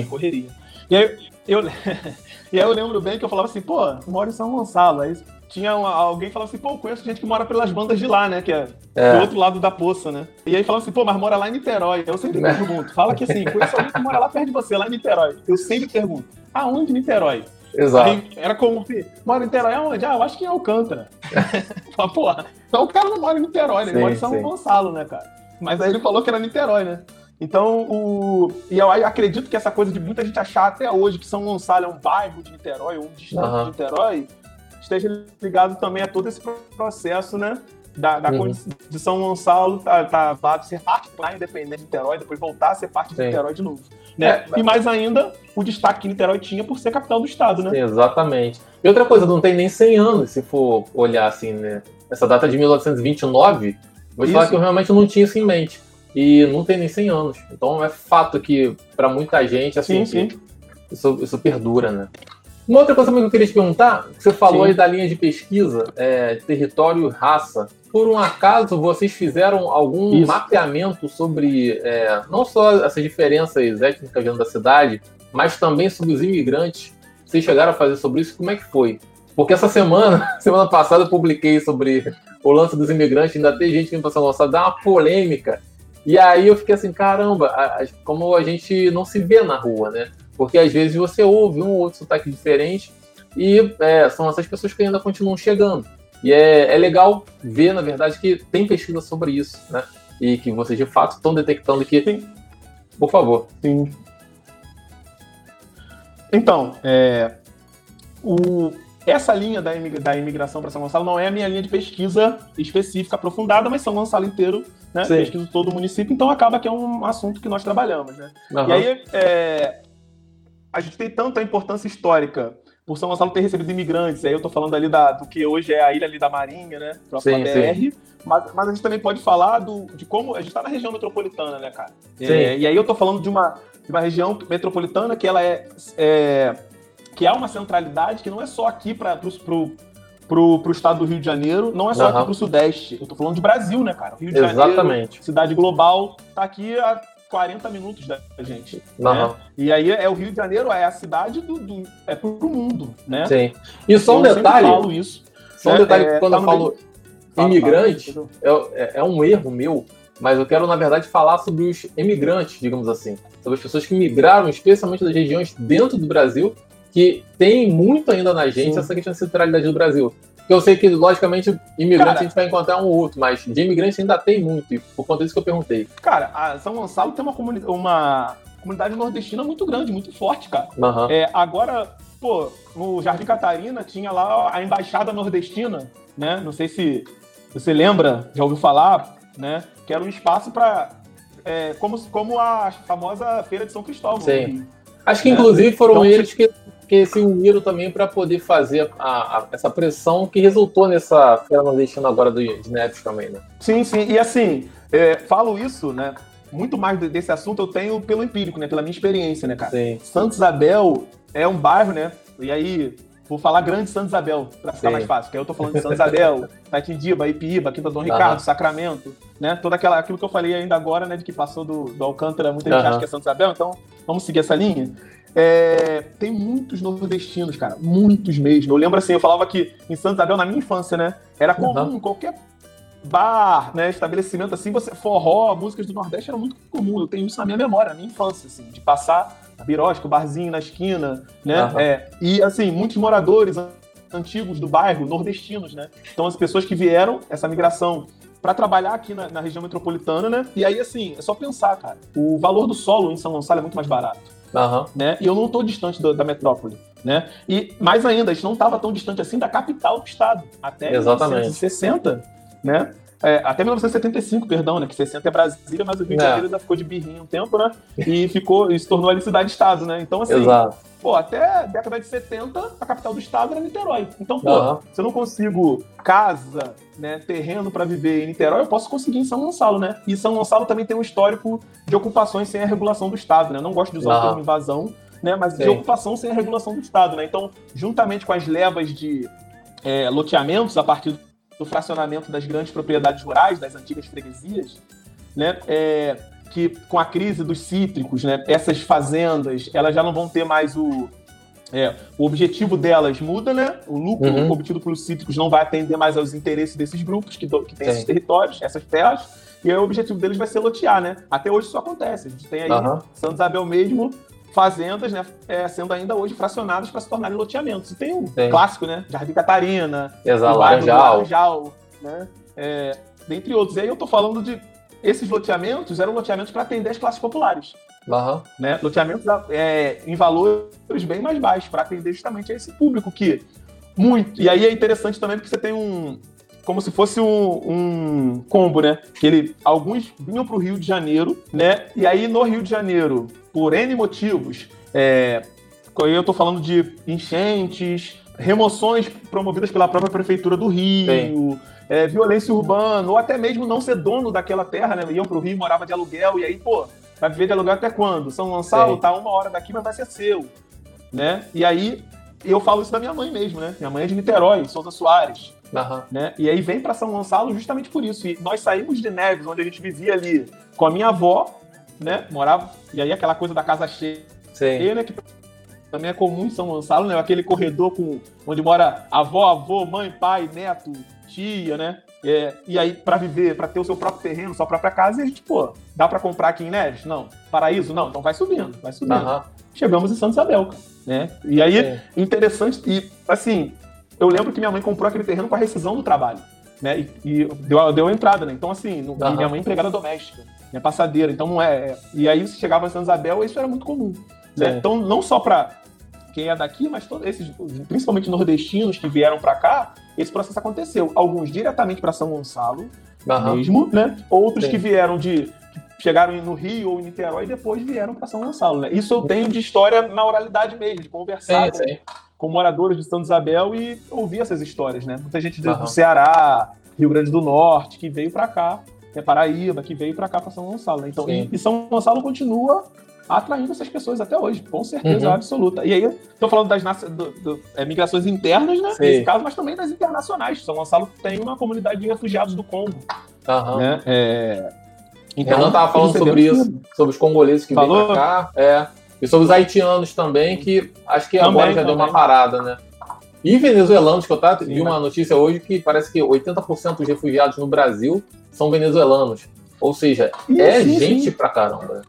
correria. E aí eu, e aí eu lembro bem que eu falava assim, pô, eu moro em São Gonçalo. Aí tinha uma, alguém que falava assim, pô, conheço gente que mora pelas bandas de lá, né? Que é, é. do outro lado da poça, né? E aí falava assim, pô, mas mora lá em Niterói. Eu sempre né? pergunto, fala que assim, conheço alguém que mora lá perto de você, lá em Niterói. Eu sempre pergunto, aonde Niterói? Exato. Aí era como se, mora em Niterói aonde? Ah, eu acho que em Alcântara. Fala, porra, então o cara não mora em Niterói, né? Ele sim, mora em São sim. Gonçalo, né, cara? Mas aí ele falou que era Niterói, né? Então, o... e eu acredito que essa coisa de muita gente achar até hoje que São Gonçalo é um bairro de Niterói, ou um distrito uhum. de Niterói, esteja ligado também a todo esse processo, né? Da, da uhum. de São Gonçalo tá, tá, tá, ser parte lá independente de Niterói, depois voltar a ser parte Sim. de Niterói de novo. Né? É, e mais ainda, o destaque que Niterói tinha por ser capital do estado, né? Sim, exatamente. E outra coisa, não tem nem 100 anos, se for olhar assim, né? Essa data de 1929, vou te falar que eu realmente não tinha isso em mente. E não tem nem 100 anos. Então é fato que, para muita gente, assim, sim, sim. Isso, isso perdura, né? Uma outra coisa que eu queria te perguntar, você falou sim. aí da linha de pesquisa, é, território e raça por um acaso vocês fizeram algum Isso. mapeamento sobre é, não só essas diferenças étnicas dentro da cidade, mas também sobre os imigrantes? Vocês chegaram a fazer sobre isso? Como é que foi? Porque essa semana, semana passada, eu publiquei sobre o lance dos imigrantes, ainda tem gente que me passou nossa, dá uma polêmica. E aí eu fiquei assim, caramba, a, a, como a gente não se vê na rua, né? Porque às vezes você ouve um ou outro sotaque diferente e é, são essas pessoas que ainda continuam chegando. E é, é legal ver, na verdade, que tem pesquisa sobre isso, né? E que vocês de fato estão detectando que Por favor. Sim. Então, é, o, essa linha da, da imigração para São Gonçalo não é a minha linha de pesquisa específica, aprofundada, mas São Gonçalo inteiro, né? Sim. Pesquiso todo o município, então acaba que é um assunto que nós trabalhamos, né? Uhum. E aí, é, a gente tem tanta importância histórica por São Gonçalo ter recebido imigrantes, aí eu estou falando ali da, do que hoje é a ilha ali da Marinha, né? Próxima sim, BR. Sim. Mas, mas a gente também pode falar do, de como a gente está na região metropolitana, né, cara? É, e aí eu estou falando de uma, de uma região metropolitana que ela é, é que há uma centralidade que não é só aqui para pro, pro, pro estado do Rio de Janeiro, não é só uhum. aqui pro Sudeste. Eu tô falando de Brasil, né, cara? Rio de Exatamente. Janeiro, cidade global, tá aqui a 40 minutos da gente. Né? E aí é o Rio de Janeiro é a cidade do, do é pro mundo, né? Sim. E só um eu detalhe. Eu falo isso. Só um né? detalhe é, quando tá eu falo imigrante, é, é, é um erro meu, mas eu quero, na verdade, falar sobre os emigrantes, digamos assim. Sobre as pessoas que migraram, especialmente das regiões dentro do Brasil, que tem muito ainda na gente Sim. essa questão da centralidade do Brasil. Eu sei que, logicamente, imigrante cara, a gente vai encontrar um ou outro, mas de imigrante ainda tem muito, e por conta disso que eu perguntei. Cara, a São Gonçalo tem uma, comuni uma comunidade nordestina muito grande, muito forte, cara. Uhum. É, agora, pô, no Jardim Catarina tinha lá a Embaixada Nordestina, né? Não sei se você lembra, já ouviu falar, né? Que era um espaço para. É, como, como a famosa Feira de São Cristóvão. Sim. Acho que, né? inclusive, foram então, eles que que se uniram também para poder fazer a, a, essa pressão que resultou nessa feira nordestina agora do, de Neves também, né? Sim, sim. E assim, é, falo isso, né? Muito mais desse assunto eu tenho pelo empírico, né? Pela minha experiência, né, cara? Sim. Santa Isabel é um bairro, né? E aí, vou falar grande Santa Isabel, para ficar Sim. mais fácil. Que aí eu tô falando de Santa Isabel, Taitindiba, Ipiíba, Quinta Dom Ricardo, Sacramento, né? Toda aquela, aquilo que eu falei ainda agora, né? De que passou do, do Alcântara, muita gente acha que é Santa Isabel, então vamos seguir essa linha. É, tem muitos nordestinos, cara. Muitos mesmo. Eu lembro assim, eu falava que em Santa Isabel, na minha infância, né? Era comum, uhum. qualquer bar, né, estabelecimento assim, você forró, músicas do Nordeste era muito comum. Eu tenho isso na minha memória, na minha infância, assim, de passar a birosca, o barzinho na esquina, né? Uhum. É, e assim, muitos moradores antigos do bairro, nordestinos, né? Então as pessoas que vieram, essa migração para trabalhar aqui na, na, região metropolitana, né? E aí, assim, é só pensar, cara. O valor do solo em São Gonçalo é muito mais barato. Uhum. Né? E eu não estou distante do, da metrópole. Né? E mais ainda, a gente não estava tão distante assim da capital do estado. Até Exatamente. 1960, né? É, até 1975, perdão, né? Que 60 é Brasília, mas o Rio de é. Janeiro ainda ficou de birrinha um tempo, né? E ficou, e se tornou ali cidade-estado, né? Então, assim, Exato. pô, até a década de 70, a capital do estado era Niterói. Então, pô, uhum. se eu não consigo casa, né, terreno para viver em Niterói, eu posso conseguir em São Gonçalo, né? E São Gonçalo também tem um histórico de ocupações sem a regulação do Estado, né? Eu não gosto de usar uhum. o termo invasão, né? Mas Sim. de ocupação sem a regulação do Estado, né? Então, juntamente com as levas de é, loteamentos a partir do fracionamento das grandes propriedades rurais, das antigas freguesias, né? É, que com a crise dos cítricos, né? Essas fazendas, elas já não vão ter mais o é, o objetivo delas muda, né? O lucro uhum. obtido pelos cítricos não vai atender mais aos interesses desses grupos que, que têm esses territórios, essas terras, e aí o objetivo deles vai ser lotear, né? Até hoje isso acontece. A gente tem aí uhum. Santa Isabel mesmo, fazendas, né? É, sendo ainda hoje fracionadas para se tornarem loteamentos. E tem o um clássico, né? Jardim Catarina, Exato, Laranjal. Laranjal, né? É, dentre outros. E aí eu tô falando de esses loteamentos eram loteamentos para atender as classes populares. Uhum. Né? Loteamentos é, em valores bem mais baixos, para atender justamente a esse público que muito. E aí é interessante também porque você tem um. Como se fosse um, um combo, né? Que ele, alguns vinham para o Rio de Janeiro, né? E aí no Rio de Janeiro, por N motivos, é, eu estou falando de enchentes, remoções promovidas pela própria prefeitura do Rio, é, violência urbana, ou até mesmo não ser dono daquela terra, né? Iam para o Rio, morava de aluguel, e aí, pô, Vai viver de aluguel até quando? São Gonçalo tá uma hora daqui, mas vai ser seu. Né? E aí, eu falo isso da minha mãe mesmo, né? Minha mãe é de Niterói, Souza Soares. Uhum. Né? E aí vem para São Gonçalo justamente por isso. E nós saímos de Neves, onde a gente vivia ali com a minha avó, né? Morava. E aí aquela coisa da casa cheia, Sim. né? Que também é comum em São Gonçalo, né? Aquele corredor com onde mora avó, avô, mãe, pai, neto, tia, né? É, e aí, para viver, para ter o seu próprio terreno, sua própria casa, e a gente, pô, dá para comprar aqui em Neves? Não. Paraíso? Não. Então vai subindo, vai subindo. Uhum. Chegamos em Santa Isabel, né? E aí, é. interessante, e assim, eu lembro que minha mãe comprou aquele terreno com a rescisão do trabalho, né? E, e deu, deu a entrada, né? Então, assim, uhum. minha mãe é empregada doméstica. né? Passadeira. Então não é, é. E aí você chegava em Santa Isabel, isso era muito comum. Né? Então, não só para quem é daqui, mas todos esses, principalmente nordestinos que vieram para cá, esse processo aconteceu. Alguns diretamente para São Gonçalo uhum. mesmo, né? Outros Sim. que vieram de chegaram no Rio ou em Niterói e depois vieram para São Gonçalo, né? Isso eu tenho de história na oralidade mesmo, de conversar sim, sim. Com, moradores de Santa Isabel e ouvir essas histórias, né? Muita gente uhum. do Ceará, Rio Grande do Norte, que veio para cá, é Paraíba, que veio para cá para São Gonçalo. Né? Então, e, e, São Gonçalo continua atraindo essas pessoas até hoje, com certeza uhum. absoluta. E aí, estou falando das do, do, é, migrações internas, né? Sim. Nesse caso, mas também das internacionais. São Gonçalo tem uma comunidade de refugiados do Congo. Uhum. Né? É, então, Renan estava falando sobre isso, sobre os congoleses que Falou? vêm pra cá. É. E sobre os haitianos também, que acho que agora também, já também. deu uma parada, né? E venezuelanos, que eu tava, vi uma notícia hoje que parece que 80% dos refugiados no Brasil são venezuelanos. Ou seja, é sim, gente sim. pra caramba.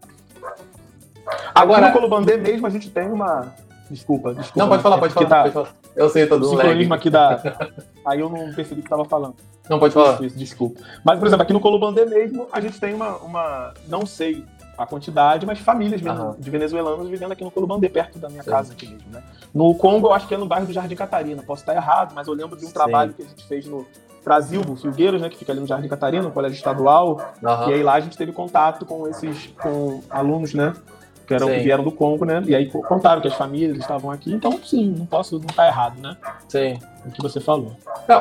Agora, Aqui no Colubandê mesmo a gente tem uma. Desculpa, desculpa. Não, pode falar, pode falar, tá... pode falar. Eu sei, todo mundo. sincronismo aqui da. Aí eu não percebi o que estava falando. Não, pode falar. Isso, isso, desculpa. Mas, por exemplo, aqui no Colubandê mesmo, a gente tem uma, uma. Não sei a quantidade, mas famílias mesmo uhum. de venezuelanos vivendo aqui no Colubandê, perto da minha Sim. casa aqui mesmo, né? No Congo, eu acho que é no bairro do Jardim Catarina. Posso estar errado, mas eu lembro de um Sim. trabalho que a gente fez no Brasil, Filgueiros, né? Que fica ali no Jardim Catarina, no colégio estadual. Uhum. E aí lá a gente teve contato com esses com alunos, né? que, eram, que vieram do Congo, né? E aí contaram que as famílias estavam aqui. Então, sim, não posso, não tá errado, né? Sim. O que você falou.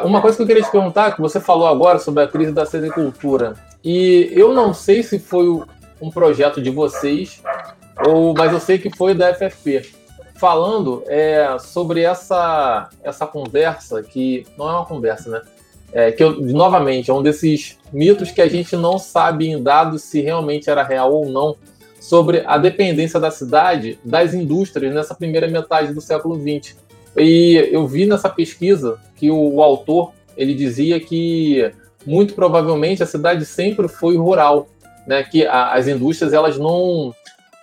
uma coisa que eu queria te perguntar, que você falou agora sobre a crise da sericultura. E eu não sei se foi um projeto de vocês, ou, mas eu sei que foi da FFP. Falando é, sobre essa, essa conversa, que não é uma conversa, né? É, que eu, novamente, é um desses mitos que a gente não sabe em dados se realmente era real ou não, sobre a dependência da cidade das indústrias nessa primeira metade do século XX. E eu vi nessa pesquisa que o, o autor ele dizia que muito provavelmente a cidade sempre foi rural, né? Que a, as indústrias elas não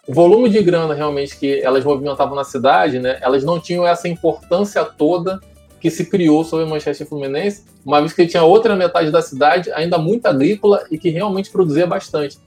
o volume de grana realmente que elas movimentavam na cidade, né? Elas não tinham essa importância toda que se criou sobre Manchester Fluminense, uma vez que tinha outra metade da cidade ainda muito agrícola e que realmente produzia bastante.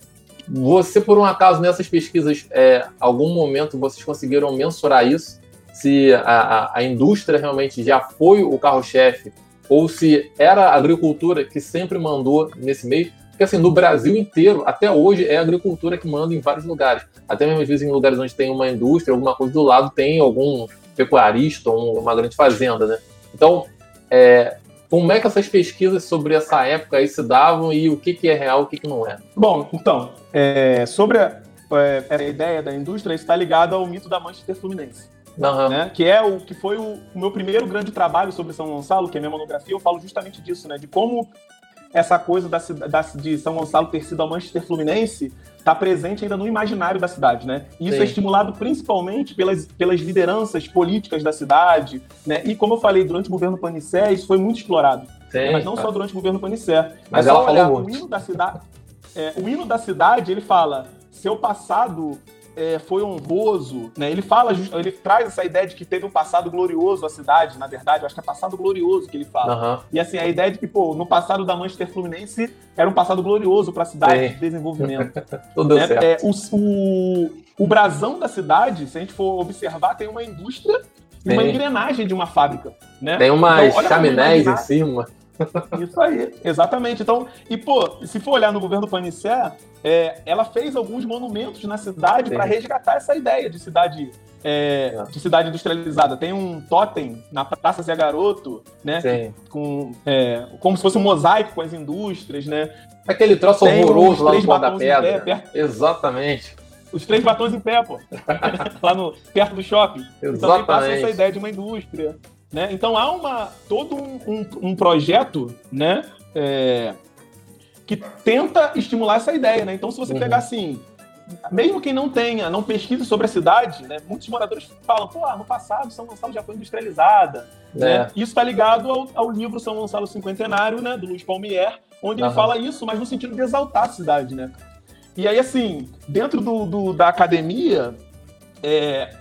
Você, por um acaso, nessas pesquisas, é, algum momento vocês conseguiram mensurar isso? Se a, a, a indústria realmente já foi o carro-chefe ou se era a agricultura que sempre mandou nesse meio? Porque, assim, no Brasil inteiro, até hoje, é a agricultura que manda em vários lugares. Até mesmo, às vezes, em lugares onde tem uma indústria, alguma coisa do lado, tem algum pecuarista, uma grande fazenda, né? Então, é, como é que essas pesquisas sobre essa época aí se davam e o que, que é real e o que, que não é? Bom, então, é, sobre a, é, a, ideia da indústria, está ligado ao mito da Manchester Fluminense. Uhum. Né? Que é o que foi o, o, meu primeiro grande trabalho sobre São Gonçalo, que é minha monografia, eu falo justamente disso, né? De como essa coisa da, da, de São Gonçalo ter sido a Manchester Fluminense está presente ainda no imaginário da cidade, né? E isso é Sim. é estimulado principalmente pelas, pelas lideranças políticas da cidade, né? E como eu falei, durante o governo Panicé, isso foi muito explorado. Sim, mas não tá. só durante o governo Panicé. Mas, ela falou o hino da cidade. É, o hino da cidade, ele fala: seu passado é, foi honroso, né? Ele fala, ele traz essa ideia de que teve um passado glorioso a cidade, na verdade, eu acho que é passado glorioso que ele fala. Uhum. E assim, a ideia de que, pô, no passado da Manchester Fluminense era um passado glorioso para a cidade Sim. de desenvolvimento. Tudo né? certo. É, o, o, o brasão da cidade, se a gente for observar, tem uma indústria e uma engrenagem de uma fábrica, né? Tem umas então, chaminés em cima. Isso aí, exatamente. Então, e pô, se for olhar no governo Panicé, é, ela fez alguns monumentos na cidade para resgatar essa ideia de cidade é, é, de cidade industrializada. Tem um totem na Praça Zé Garoto, né? Sim. Com, é, como se fosse um mosaico com as indústrias, né? Aquele troço Tem horroroso lá no pó da pedra. Pé, Exatamente. Os três batons em pé, pô. lá no, perto do shopping. Exatamente. Então passa essa ideia de uma indústria. Né? Então há uma, todo um, um, um projeto né, é, que tenta estimular essa ideia. Né? Então, se você uhum. pegar assim, mesmo quem não tenha, não pesquise sobre a cidade, né, muitos moradores falam, pô, no passado São Gonçalo já foi industrializada. É. Né? Isso está ligado ao, ao, livro São Gonçalo Cinquentenário, né, do Luiz Palmier, onde uhum. ele fala isso, mas no sentido de exaltar a cidade. Né? E aí, assim, dentro do, do da academia, é,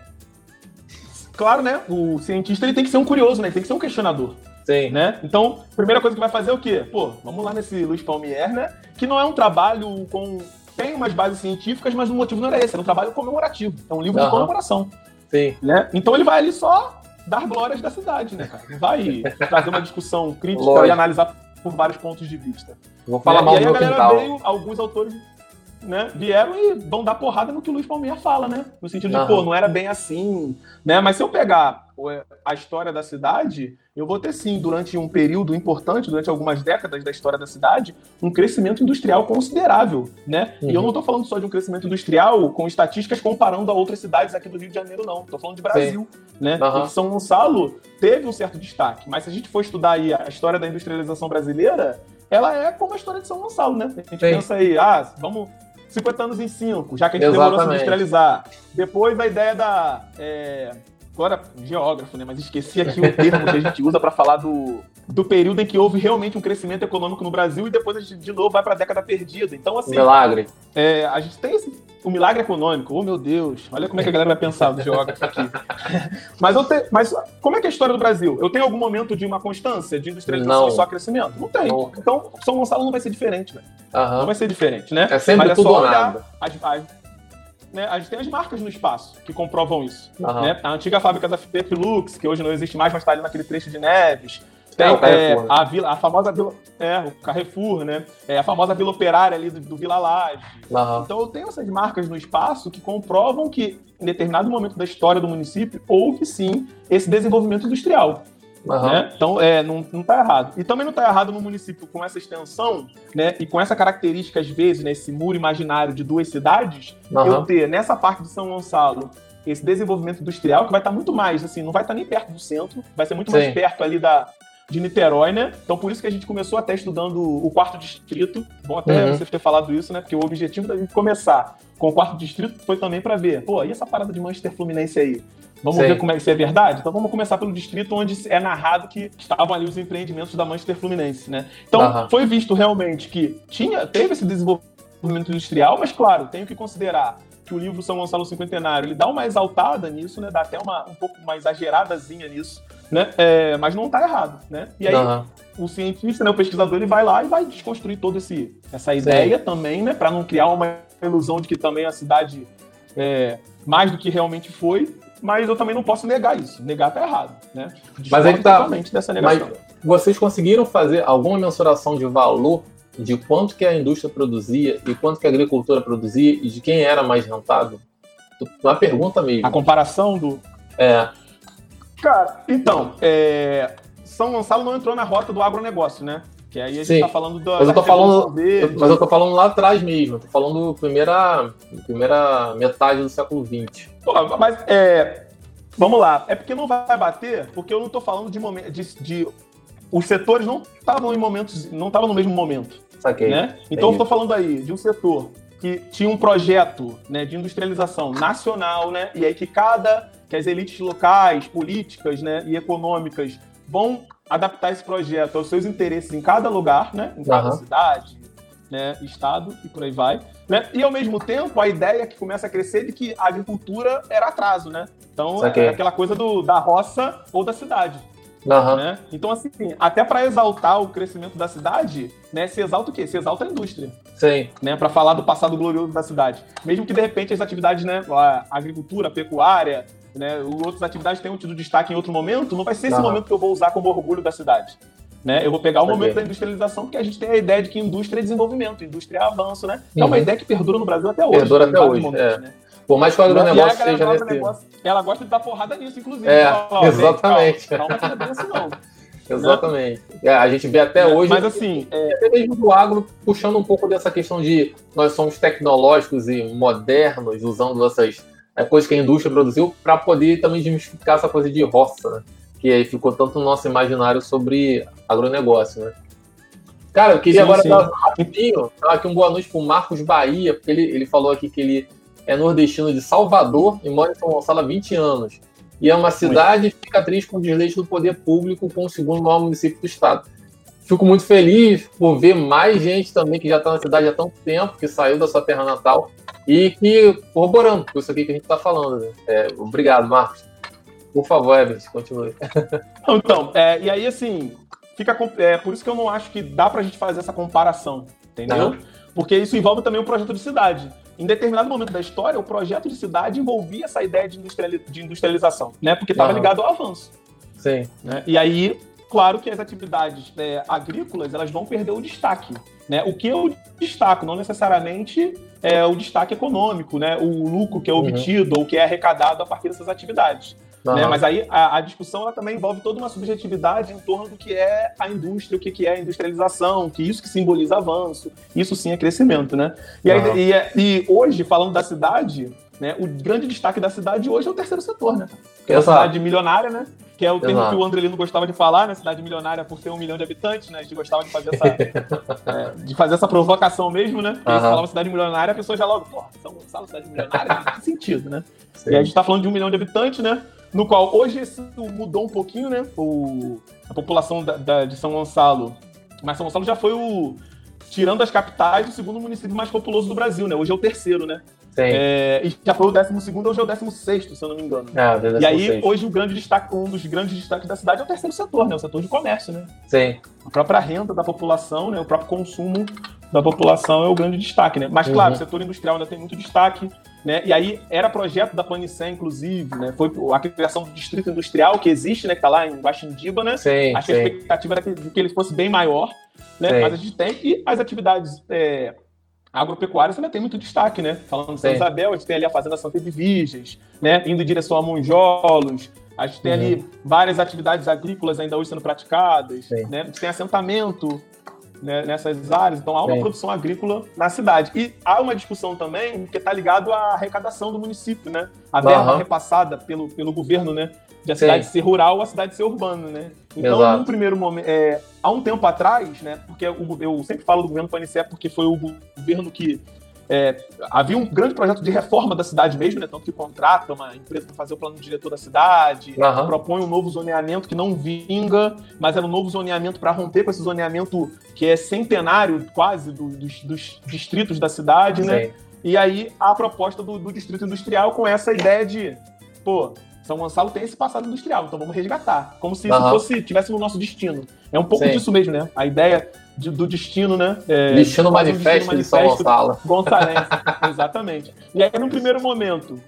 claro, né? O cientista ele tem que ser um curioso, né? Ele tem que ser um questionador. Sim. Né? Então, a primeira coisa que vai fazer é o quê? Pô, vamos lá nesse Luiz Palmier, né? Que não é um trabalho com tem umas bases científicas, mas o motivo não era esse, era um trabalho comemorativo. É um livro Aham. de comemoração. Sim. Né? Então ele vai ali só dar glórias da cidade, né, cara? Vai trazer uma discussão crítica Lógico. e analisar por vários pontos de vista. Vou falar Né? mal e do aí meu a galera quintal. veio, alguns autores né, vieram e vão dar porrada no que o Luiz Palmeira fala, né? No sentido de, pô, não era bem assim, né? Mas se eu pegar a história da cidade, eu vou ter sim, durante um período importante, durante algumas décadas da história da cidade, um crescimento industrial considerável, né? E eu Uhum. não tô falando só de um crescimento industrial com estatísticas comparando a outras cidades aqui do Rio de Janeiro, não. Tô falando de Brasil, né? Aham. E São Gonçalo teve um certo destaque, mas se a gente for estudar aí a história da industrialização brasileira, ela é como a história de São Gonçalo, né? A gente Sim. pensa aí, ah, vamos 50 anos em 5, já que a gente demorou a se Exatamente. industrializar. Depois a ideia da. é, agora, geógrafo, né? Mas esqueci aqui o termo que a gente usa para falar do, do período em que houve realmente um crescimento econômico no Brasil e depois a gente de novo vai para a década perdida. Então, assim, Milagre. é, a gente tem esse, o milagre econômico. Oh, meu Deus, olha como é que a galera vai pensar do geógrafo aqui. mas, eu te- mas como é que é a história do Brasil? Eu tenho algum momento de uma constância de industrialização Não. e só crescimento? Não tem. Não. Então, São Gonçalo não vai ser diferente, velho. Não Aham. vai ser diferente, né? É sempre Mas tudo só ou olhar nada. as- as- né, a gente tem as marcas no espaço que comprovam isso. Aham. né? A antiga fábrica da Petrolux, que hoje não existe mais, mas está ali naquele trecho de Neves. Tem É, é, Carrefour, né? a, vila, a famosa vila, é, o Carrefour, né? É, a famosa Vila Operária ali do, do Vila Laje. Aham. Então eu tenho essas marcas no espaço que comprovam que em determinado momento da história do município houve sim esse desenvolvimento industrial. Aham. Né? Então, é, não, não tá errado. E também não tá errado no município com essa extensão, né? E com essa característica, às vezes, né, esse muro imaginário de duas cidades, eu Aham. ter nessa parte de São Gonçalo esse desenvolvimento industrial que vai estar muito mais, assim, não vai estar nem perto do centro, vai ser muito Sim. mais perto ali da, de Niterói, né? Então por isso que a gente começou até estudando o quarto distrito. Bom até Uhum. você ter falado isso, né? Porque o objetivo da gente começar com o quarto distrito foi também para ver, pô, e essa parada de Manchester Fluminense aí? Vamos Sim. ver como é que isso é verdade? Então vamos começar pelo distrito onde é narrado que estavam ali os empreendimentos da Manchester Fluminense, né? Então Aham. foi visto realmente que tinha, teve esse desenvolvimento industrial, mas claro, tenho que considerar que o livro São Gonçalo Cinquentenário ele dá uma exaltada nisso, né? Dá até uma um pouco mais exageradazinha nisso, né? É, mas não tá errado, né? E aí Aham. o cientista, né, o pesquisador, ele vai lá e vai desconstruir toda esse, essa ideia também, né, para não criar uma ilusão de que também a cidade é mais do que realmente foi. Mas eu também não posso negar isso. Negar tá errado, né? Mas aí que tá- totalmente dessa negação. Vocês conseguiram fazer alguma mensuração de valor de quanto que a indústria produzia e quanto que a agricultura produzia e de quem era mais rentável? Uma pergunta mesmo. A comparação do. É, Cara, então, é, São Gonçalo não entrou na rota do agronegócio, né? Que aí a gente Sim. tá falando da. Mas eu tô falando- Verde. mas eu tô falando lá atrás mesmo. Tô falando primeira, primeira metade do século XX. Pô, mas é. Vamos lá. É porque não vai bater, porque eu não tô falando de momento. De, de- os setores não estavam em momentos. não estavam no mesmo momento. Saquei. né? Então eu Entendi. estou falando aí de um setor que tinha um projeto né, de industrialização nacional, né? E aí que cada. que as elites locais, políticas né, e econômicas vão adaptar esse projeto aos seus interesses em cada lugar, né? Em cada Aham. cidade, né, estado e por aí vai. Né? E ao mesmo tempo a ideia que começa a crescer de que a agricultura era atraso, né? Então é aquela coisa do, da roça ou da cidade. Aham. Né? Então, assim, até para exaltar o crescimento da cidade, né, se exalta o quê? Se exalta a indústria, Sim. né, para falar do passado glorioso da cidade. Mesmo que de repente as atividades, né, a agricultura, a pecuária, né, outras atividades tenham tido destaque em outro momento, não vai ser esse Aham. momento que eu vou usar como orgulho da cidade. Né? Eu vou pegar o momento da industrialização, porque a gente tem a ideia de que indústria é desenvolvimento, indústria é avanço, né? É uma Uhum. ideia que perdura no Brasil até hoje. Perdura até hoje, momentos, é. né? Por mais que o agronegócio galera seja do nesse. agronegócio, ela gosta de dar porrada nisso, inclusive. É, exatamente. Calma, calma não é não. Exatamente. É, a gente vê até hoje. Mas assim, é, até mesmo do agro, puxando um pouco dessa questão de nós somos tecnológicos e modernos, usando essas é, coisas que a indústria produziu, para poder também desmistificar essa coisa de roça, né? Que aí ficou tanto no nosso imaginário sobre agronegócio, né? Cara, eu queria Sim, agora sim. dar rapidinho, dar aqui um boa noite pro Marcos Bahia, porque ele, ele falou aqui que ele é nordestino de Salvador e mora em São Gonçalo há 20 anos. E é uma cidade que fica triste com o desleixo do poder público com o segundo maior município do estado. Fico muito feliz por ver mais gente também que já está na cidade há tanto tempo, que saiu da sua terra natal e que corroborando com isso aqui que a gente está falando. Né? É, obrigado, Marcos. Por favor, Everett, continue. Não, Então, é, e aí assim, fica é por isso que eu não acho que dá pra gente fazer essa comparação, entendeu? Aham. Porque isso envolve também o projeto de cidade. Em determinado momento da história, o projeto de cidade envolvia essa ideia de, industrialização, né? Porque estava ligado ao avanço. Sim. Né? E aí, claro que as atividades é, agrícolas elas vão perder o destaque. Né? O que eu destaco, não necessariamente é o destaque econômico, né? o lucro que é uhum. obtido uhum. ou que é arrecadado a partir dessas atividades. Uhum. Né? Mas aí a, a, discussão ela também envolve toda uma subjetividade em torno do que é a indústria, o que, que é a industrialização, que isso que simboliza avanço, isso sim é crescimento. Né? E, aí, uhum. e, e hoje, falando da cidade, né, o grande destaque da cidade hoje é o terceiro setor, né? Que é a cidade milionária, né? Que é o termo Exato. que o Andrelino gostava de falar, né? Cidade milionária por ter um milhão de habitantes, né? A gente gostava de fazer essa, é, de fazer essa provocação mesmo, né? Porque uhum. falava cidade milionária, a pessoa já logo, pô, São Gonçalo, cidade milionária, não tem sentido, né? Sim. E a gente tá falando de um milhão de habitantes, né? No qual hoje isso mudou um pouquinho, né? O, a população da, da, de São Gonçalo. Mas São Gonçalo já foi o. Tirando as capitais, o segundo município mais populoso do Brasil, né? Hoje é o terceiro, né? É, e já foi o 12 hoje é o 16, se eu não me engano. É, e aí, hoje, o grande destaque, um dos grandes destaques da cidade é o terceiro setor, né? O setor de comércio, né? Sim. A própria renda da população, né? O próprio consumo da população é o grande destaque, né? Mas, claro, uhum. o setor industrial ainda tem muito destaque, né? E aí, era projeto da Panicé, inclusive, né? Foi a criação do distrito industrial que existe, né? Que tá lá em Guaxindiba, né? Sim, Acho sim. que a expectativa era que, que ele fosse bem maior, né? Sim. Mas a gente tem e as atividades... É, agropecuária também tem muito destaque, né? Falando de São Isabel, a gente tem ali a Fazenda Santa de Virgens, né? Indo em direção a Monjolos. A gente tem uhum. ali várias atividades agrícolas ainda hoje sendo praticadas, Sim. né? A gente tem assentamento né, nessas áreas, então há uma Sim. produção agrícola na cidade. E há uma discussão também que está ligado à arrecadação do município, né? A verba uhum. repassada pelo, pelo governo, né? de a cidade Sim. ser rural ou a cidade ser urbana, né? Então, Exato. num primeiro momento, é, há um tempo atrás, né? Porque o, eu sempre falo do governo Panicé porque foi o governo que é, havia um grande projeto de reforma da cidade mesmo, né? Tanto que contrata uma empresa para fazer o plano diretor da cidade, uhum. propõe um novo zoneamento que não vinga, mas era um novo zoneamento para romper com esse zoneamento que é centenário quase do, dos, dos, distritos da cidade, né? Sim. E aí a proposta do, do distrito industrial com essa ideia de, pô, são Gonçalo tem esse passado industrial, então vamos resgatar. Como se isso uhum. fosse, tivesse no nosso destino. É um pouco Sim. disso mesmo, né? A ideia de, do destino, né? É, destino manifesto, um de São Gonçalo. Gonçalense, exatamente. E aí, no primeiro momento,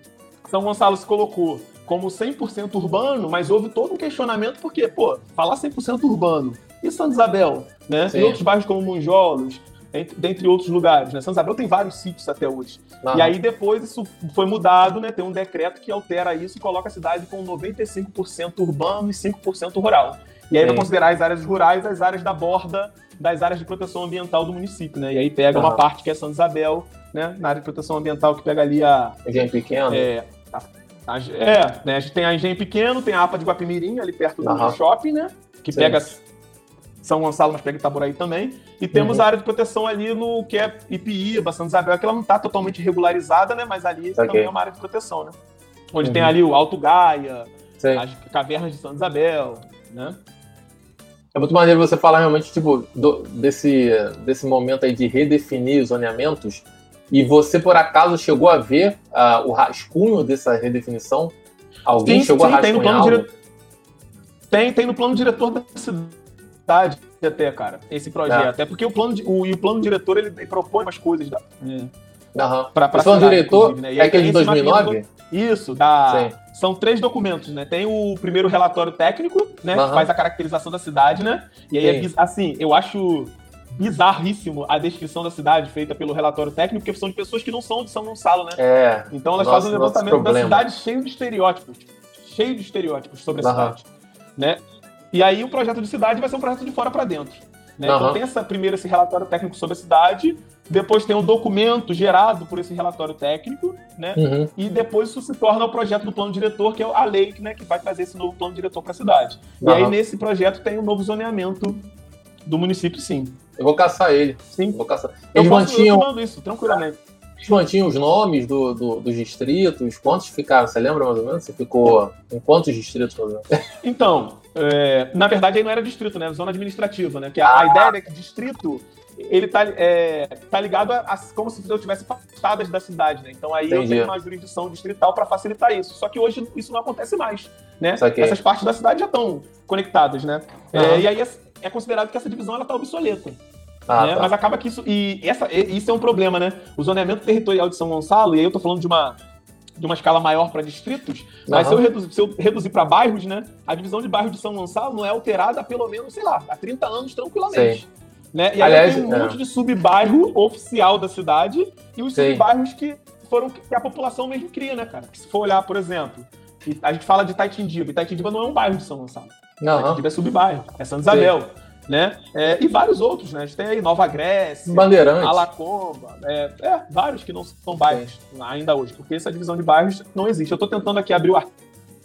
São Gonçalo se colocou como 100% urbano, mas houve todo um questionamento, porque, pô, falar 100% urbano e Santa Isabel, né? Sim. E outros bairros como Monjolos, entre, dentre outros lugares. Né? São Isabel tem vários sítios até hoje. E aí depois isso foi mudado, né? Tem um decreto que altera isso e coloca a cidade com 95% urbano e 5% rural. E aí vai considerar as áreas rurais as áreas da borda das áreas de proteção ambiental do município, né? E aí pega uhum. uma parte que é Santa Isabel, né? Na área de proteção ambiental que pega ali a... Engenho Pequeno. É, a, a, é né? A gente tem a Engenho Pequeno, tem a APA de Guapimirim, ali perto do uhum. shopping, né? Que Sim. pega são Gonçalo, mas pega Itaboraí também. E temos uhum. a área de proteção ali no que é Ipiíba, Santa Isabel, que ela não está totalmente regularizada, né? Mas ali okay. também é uma área de proteção, né? Onde uhum. tem ali o Alto Gaia, Sim. as cavernas de Santa Isabel, né? É muito maneiro você falar realmente, tipo, do, desse, desse momento aí de redefinir os zoneamentos. E você, por acaso, chegou a ver uh, o rascunho dessa redefinição? Alguém sim, chegou sim, a rascunhar tem no plano dire... tem, tem no plano diretor da cidade até, cara, esse projeto. É. Até porque o plano, o, o plano diretor, ele, ele propõe umas coisas da, uhum. pra, pra o plano diretor né? é aquele de 2009? Isso, da, são três documentos, né? Tem o primeiro relatório técnico, né? Uhum. Que faz a caracterização da cidade, né? E aí, é, assim, eu acho bizarríssimo a descrição da cidade feita pelo relatório técnico, porque são de pessoas que não são de São Gonçalo, né? É. Então elas nossa, fazem um levantamento da cidade cheio de estereótipos. Cheio de estereótipos sobre a uhum. cidade. Né? E aí o projeto de cidade vai ser um projeto de fora para dentro. Né? Uhum. Então tem essa, primeiro esse relatório técnico sobre a cidade, depois tem o documento gerado por esse relatório técnico, né? Uhum. E depois isso se torna o projeto do plano diretor, que é a lei né, que vai trazer esse novo plano diretor para a cidade. Uhum. E aí nesse projeto tem um novo zoneamento do município, sim. Eu vou caçar ele. Sim. Eu vou caçar. Eles eu mantinham isso tranquilamente. Eles mantinham os nomes do, do, dos distritos. Quantos ficaram? Você lembra mais ou menos? Você ficou em quantos distritos? Então, é, na verdade, aí não era distrito, né? Zona administrativa, né? Que a, a ideia é que distrito ele tá, é, tá ligado a, a, como se eu tivesse afastadas da cidade, né? Então aí Entendi. eu tenho uma jurisdição distrital para facilitar isso. Só que hoje isso não acontece mais, né? Essas partes da cidade já estão conectadas, né? Uhum. É, e aí é, é, considerado que essa divisão ela tá obsoleta. Ah, né? tá. Mas acaba que isso. E essa, isso é um problema, né? O zoneamento territorial de São Gonçalo, e aí eu tô falando de uma, de uma escala maior para distritos, mas uhum. se eu reduzir, se eu reduzir para bairros, né? A divisão de bairros de São Gonçalo não é alterada há pelo menos, sei lá, há 30 anos tranquilamente. Né? E aí Aliás, tem um é. monte de subbairro oficial da cidade e os subbairros que foram que a população mesmo cria, né, cara? Se for olhar, por exemplo, a gente fala de Itaitindiba. Itaitindiba não é um bairro de São Gonçalo. Não. Itaitindiba é subbairro, é Santa Isabel. Sim né? É, e vários outros, né? A gente tem aí Nova Grécia, Bandeirantes, Alacomba, é, é, vários que não são bairros Sim. ainda hoje, porque essa divisão de bairros não existe. Eu estou tentando aqui abrir o artigo.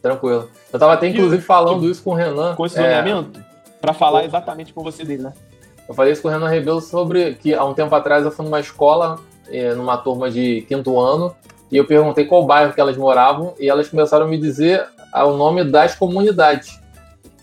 Tranquilo. Eu estava até, inclusive, falando que, isso com o Renan. Com esse zoneamento, é... para falar exatamente com você dele, né? Eu falei isso com o Renan Rebelo sobre que há um tempo atrás eu fui numa escola, é, numa turma de quinto ano, e eu perguntei qual bairro que elas moravam, e elas começaram a me dizer o nome das comunidades.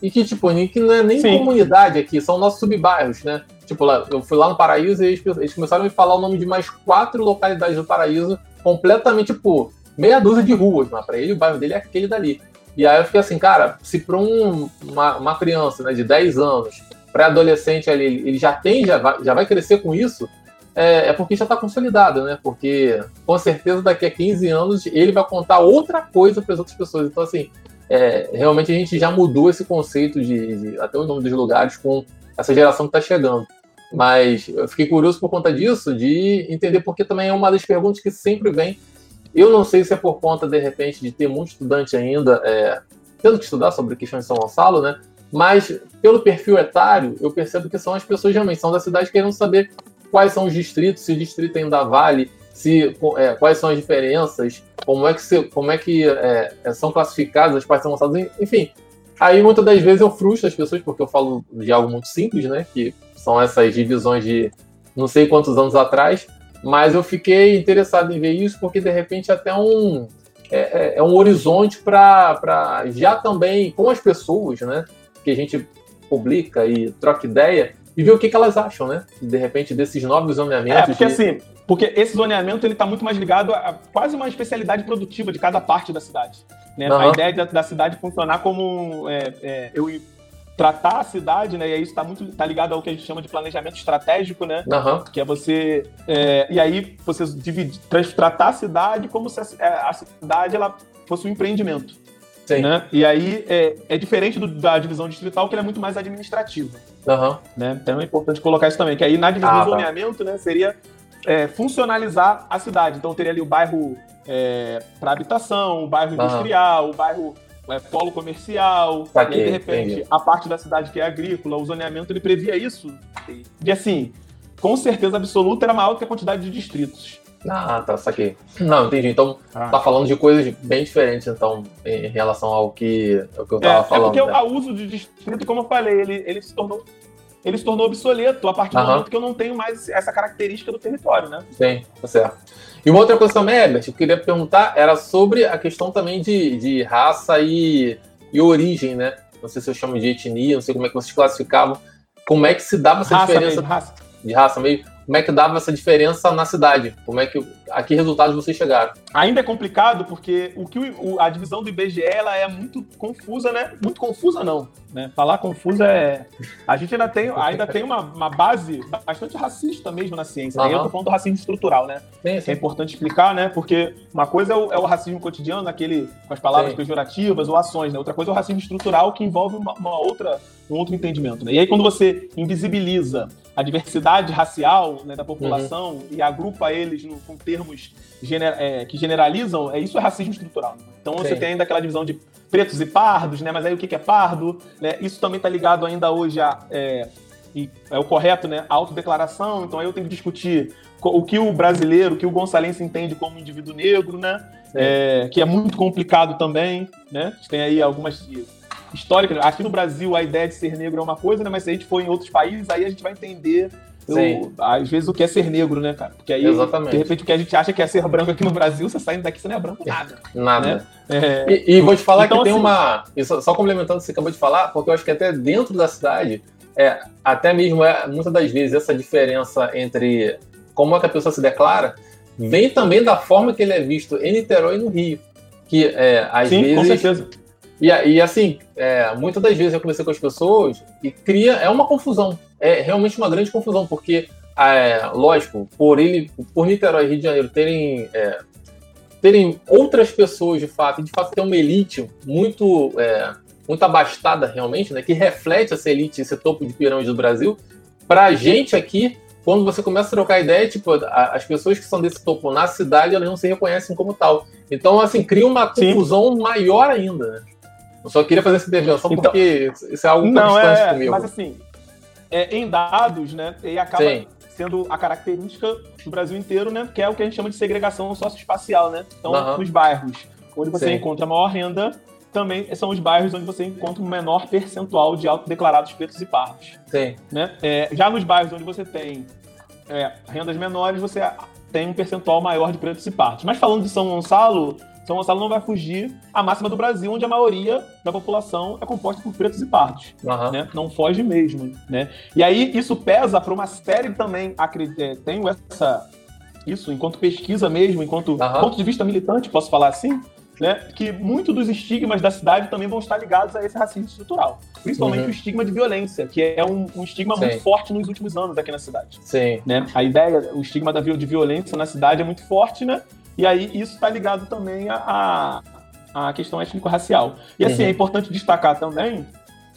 E que, tipo, que não é nem Sim. comunidade aqui, são nossos subbairros, né? Tipo, lá, eu fui lá no Paraíso e eles, eles, começaram a me falar o nome de mais quatro localidades do Paraíso, completamente, tipo, meia dúzia de ruas, mas pra ele o bairro dele é aquele dali. E aí eu fiquei assim, cara, se para um, uma, uma, criança né, de 10 anos, pré-adolescente ali, ele já tem, já vai, já vai crescer com isso, é, é porque já está consolidado, né? Porque com certeza daqui a 15 anos ele vai contar outra coisa para as outras pessoas. Então, assim, é, realmente a gente já mudou esse conceito de, de, até o nome dos lugares com essa geração que está chegando. Mas eu fiquei curioso por conta disso, de entender porque também é uma das perguntas que sempre vem. Eu não sei se é por conta, de repente, de ter muito estudante ainda é, tendo que estudar sobre questões de São Gonçalo, né? Mas pelo perfil etário, eu percebo que são as pessoas realmente são da cidade querendo saber quais são os distritos, se o distrito ainda vale, se, é, quais são as diferenças, como é que, se, como é que é, é são classificadas as partes avançadas, enfim. Aí muitas das vezes eu frustro as pessoas porque eu falo de algo muito simples, né? Que são essas divisões de não sei quantos anos atrás, mas eu fiquei interessado em ver isso porque de repente até um é, é, é um horizonte para já também com as pessoas, né? Que a gente publica e troca ideia e ver o que, que elas acham, né? De repente desses novos zoneamentos. É, porque de... assim, porque esse zoneamento ele está muito mais ligado a, quase uma especialidade produtiva de cada parte da cidade. Né? Uhum. A ideia da, da, cidade funcionar como é, é, eu tratar a cidade, né? E aí isso está muito tá ligado ao que a gente chama de planejamento estratégico, né? Uhum. Que é você é, e aí você dividir, tratar a cidade como se a, a cidade ela fosse um empreendimento. Sim. Né? E aí é, é diferente do, da divisão distrital, que ela é muito mais administrativa. Uhum. Né? Então é importante colocar isso também, que aí na divisão ah, do tá. zoneamento, né, seria é, funcionalizar a cidade. Então teria ali o bairro é, para habitação, o bairro industrial, o bairro é, polo comercial, tá e aí, de repente entendi. a parte da cidade que é agrícola, o zoneamento ele previa isso. E assim, com certeza absoluta era maior que a quantidade de distritos. Ah, tá, saquei. Não, entendi. Então, ah. tá falando de coisas bem diferentes, então, em relação ao que, ao que eu tava é, falando. É porque né? o uso de distrito, como eu falei, ele, ele se tornou ele se tornou obsoleto a partir do uhum. momento que eu não tenho mais essa característica do território, né? Sim, tá certo. E uma outra coisa também, Herbert, eu queria perguntar, era sobre a questão também de, de raça e, e origem, né? Não sei se eu chamo de etnia, não sei como é que vocês classificavam. Como é que se dava essa raça diferença mesmo, raça. de raça mesmo? Como é que dava essa diferença na cidade? Como é que a que resultados vocês chegaram? Ainda é complicado porque o que o, a divisão do IBGE ela é muito confusa, né? Muito confusa não, né? Falar confusa é a gente ainda tem ainda tem uma, uma base bastante racista mesmo na ciência. Uhum. Né? Eu tô falando do racismo estrutural, né? Sim, sim. É importante explicar, né? Porque uma coisa é o, é o racismo cotidiano, aquele com as palavras sim. pejorativas ou ações, né? Outra coisa é o racismo estrutural que envolve uma, uma outra um outro entendimento, né? E aí quando você invisibiliza a diversidade racial né, da população uhum. e agrupa eles no, com termos gener, é, que generalizam, é, isso é racismo estrutural. Então Sim. você tem ainda aquela divisão de pretos e pardos, né? Mas aí o que é pardo? Né? Isso também está ligado ainda hoje a. É, é o correto, né? A autodeclaração. Então aí eu tenho que discutir o que o brasileiro, o que o gonçalense entende como indivíduo negro, né? É, que é muito complicado também, né? A gente tem aí algumas histórica. Aqui no Brasil, a ideia de ser negro é uma coisa, né? Mas se a gente for em outros países, aí a gente vai entender eu, às vezes o que é ser negro, né, cara? Porque aí, Exatamente. de repente, o que a gente acha que é ser branco aqui no Brasil, você saindo daqui, você não é branco nada. Nada. Né? É... E, e, vou te falar então, que tem assim, uma. Só, só complementando o que você acabou de falar, porque eu acho que até dentro da cidade, é, até mesmo é, muitas das vezes, essa diferença entre como é que a pessoa se declara, vem também da forma que ele é visto em Niterói e no Rio. Que é, às Sim, vezes. Com certeza E, e assim, é, muitas das vezes eu conversei com as pessoas e cria. É uma confusão. É realmente uma grande confusão, porque, é, lógico, por ele, por Niterói e Rio de Janeiro terem. É, terem outras pessoas de fato, e de fato ter uma elite muito, é, muito abastada realmente, né, que reflete essa elite, esse topo de pirâmide do Brasil, para a gente aqui, quando você começa a trocar ideia, tipo, as pessoas que são desse topo na cidade, elas não se reconhecem como tal. Então, assim, cria uma confusão Sim. maior ainda, né? Eu só queria fazer essa intervenção então, porque isso é algo não, distante é, comigo. Mas assim, é, em dados, né, e acaba Sim. sendo a característica do Brasil inteiro, né, que é o que a gente chama de segregação socioespacial, né? Então, uhum. nos bairros onde você Sim. encontra maior renda, também são os bairros onde você encontra um menor percentual de autodeclarados pretos e pardos. Sim. Né? É, já nos bairros onde você tem é, rendas menores, você tem um percentual maior de pretos e pardos. Mas falando de São Gonçalo, são Gonçalo não vai fugir à máxima do Brasil, onde a maioria da população é composta por pretos e pardos. Uhum. Né? Não foge mesmo. Né? E aí isso pesa para uma série também, é, tenho essa, isso enquanto pesquisa mesmo, enquanto uhum. ponto de vista militante, posso falar assim, né, que muito dos estigmas da cidade também vão estar ligados a esse racismo estrutural. Principalmente uhum. o estigma de violência, que é um, um estigma Sim. muito forte nos últimos anos aqui na cidade. Sim. Né? A ideia, o estigma da, de violência na cidade é muito forte, né? E aí isso está ligado também à, à questão étnico-racial. E assim, uhum. é importante destacar também,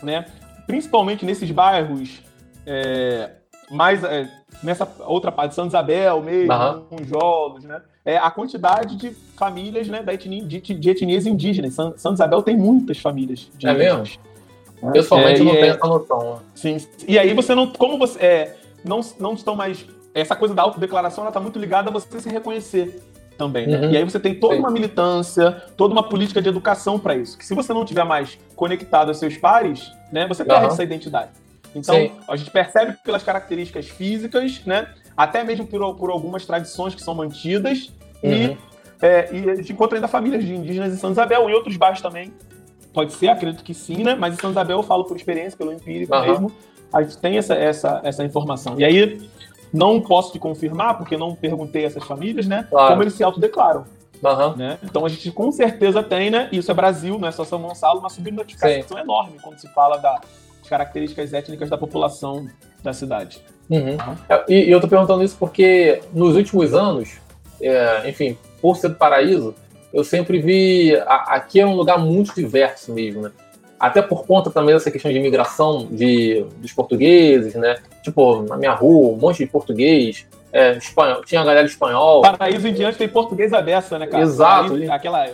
né, principalmente nesses bairros é, mais é, nessa outra parte, São Isabel mesmo, uhum. Jolos, né? É, a quantidade de famílias né, da etnia, de, de etnias indígenas. São, São Isabel tem muitas famílias. É mesmo? É, Pessoalmente é, não tenho é, essa noção. Sim. E aí você não. Como você. É, não, não estão mais. Essa coisa da autodeclaração ela está muito ligada a você se reconhecer também. Né? Uhum. E aí você tem toda uma militância, toda uma política de educação para isso. Que se você não tiver mais conectado aos seus pares, né, você perde uhum. essa identidade. Então, Sim. a gente percebe pelas características físicas, né, até mesmo por, por algumas tradições que são mantidas, uhum. e, é, e a gente encontra ainda famílias de indígenas em São Isabel, em outros bairros também. Pode ser, acredito que sim, né? Mas em São Isabel eu falo por experiência, pelo empírico mesmo. A gente tem essa, essa, essa informação. E aí, não posso te confirmar, porque não perguntei a essas famílias, né? Claro. Como eles se autodeclaram. Uhum. Né? Então a gente com certeza tem, né? Isso é Brasil, não é só São Gonçalo, uma subnotificação Sim. enorme quando se fala das características étnicas da população da cidade. Uhum. Uhum. E, e, eu tô perguntando isso porque nos últimos anos, é, enfim, por ser do paraíso, eu sempre vi. A, aqui é um lugar muito diverso mesmo, né? até por conta também dessa questão de imigração de, dos portugueses, né? Tipo, na minha rua, um monte de português, é, espanhol, tinha a galera espanhol. Paraíso em diante tem português aberta, né, cara? Exato. Paraíso, aquela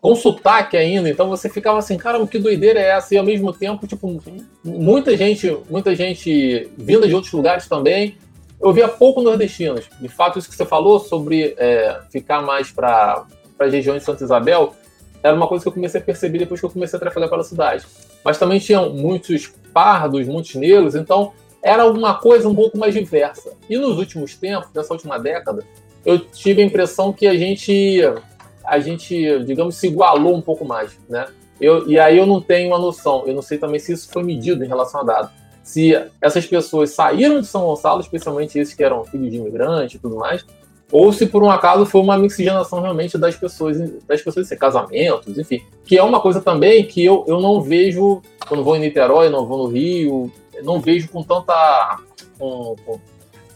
com sotaque ainda, então você ficava assim, cara, que doideira é essa? E ao mesmo tempo, tipo, muita gente, muita gente vinda de outros lugares também. Eu via pouco nordestinos. De fato, isso que você falou sobre é, ficar mais para a região de Santa Isabel, era uma coisa que eu comecei a perceber depois que eu comecei a trabalhar pela cidade. Mas também tinham muitos pardos, muitos negros, então era uma coisa um pouco mais diversa. E nos últimos tempos, nessa última década, eu tive a impressão que a gente, a gente, digamos, se igualou um pouco mais, né? Eu, e aí eu não tenho uma noção, eu não sei também se isso foi medido em relação a dados. Se essas pessoas saíram de São Gonçalo, especialmente esses que eram filhos de imigrantes e tudo mais, ou se por um acaso foi uma mixigenação realmente das pessoas, das pessoas, assim, casamentos, enfim. Que é uma coisa também que eu, eu não vejo, quando vou em Niterói, não vou no Rio, não vejo com tanta. Com, com,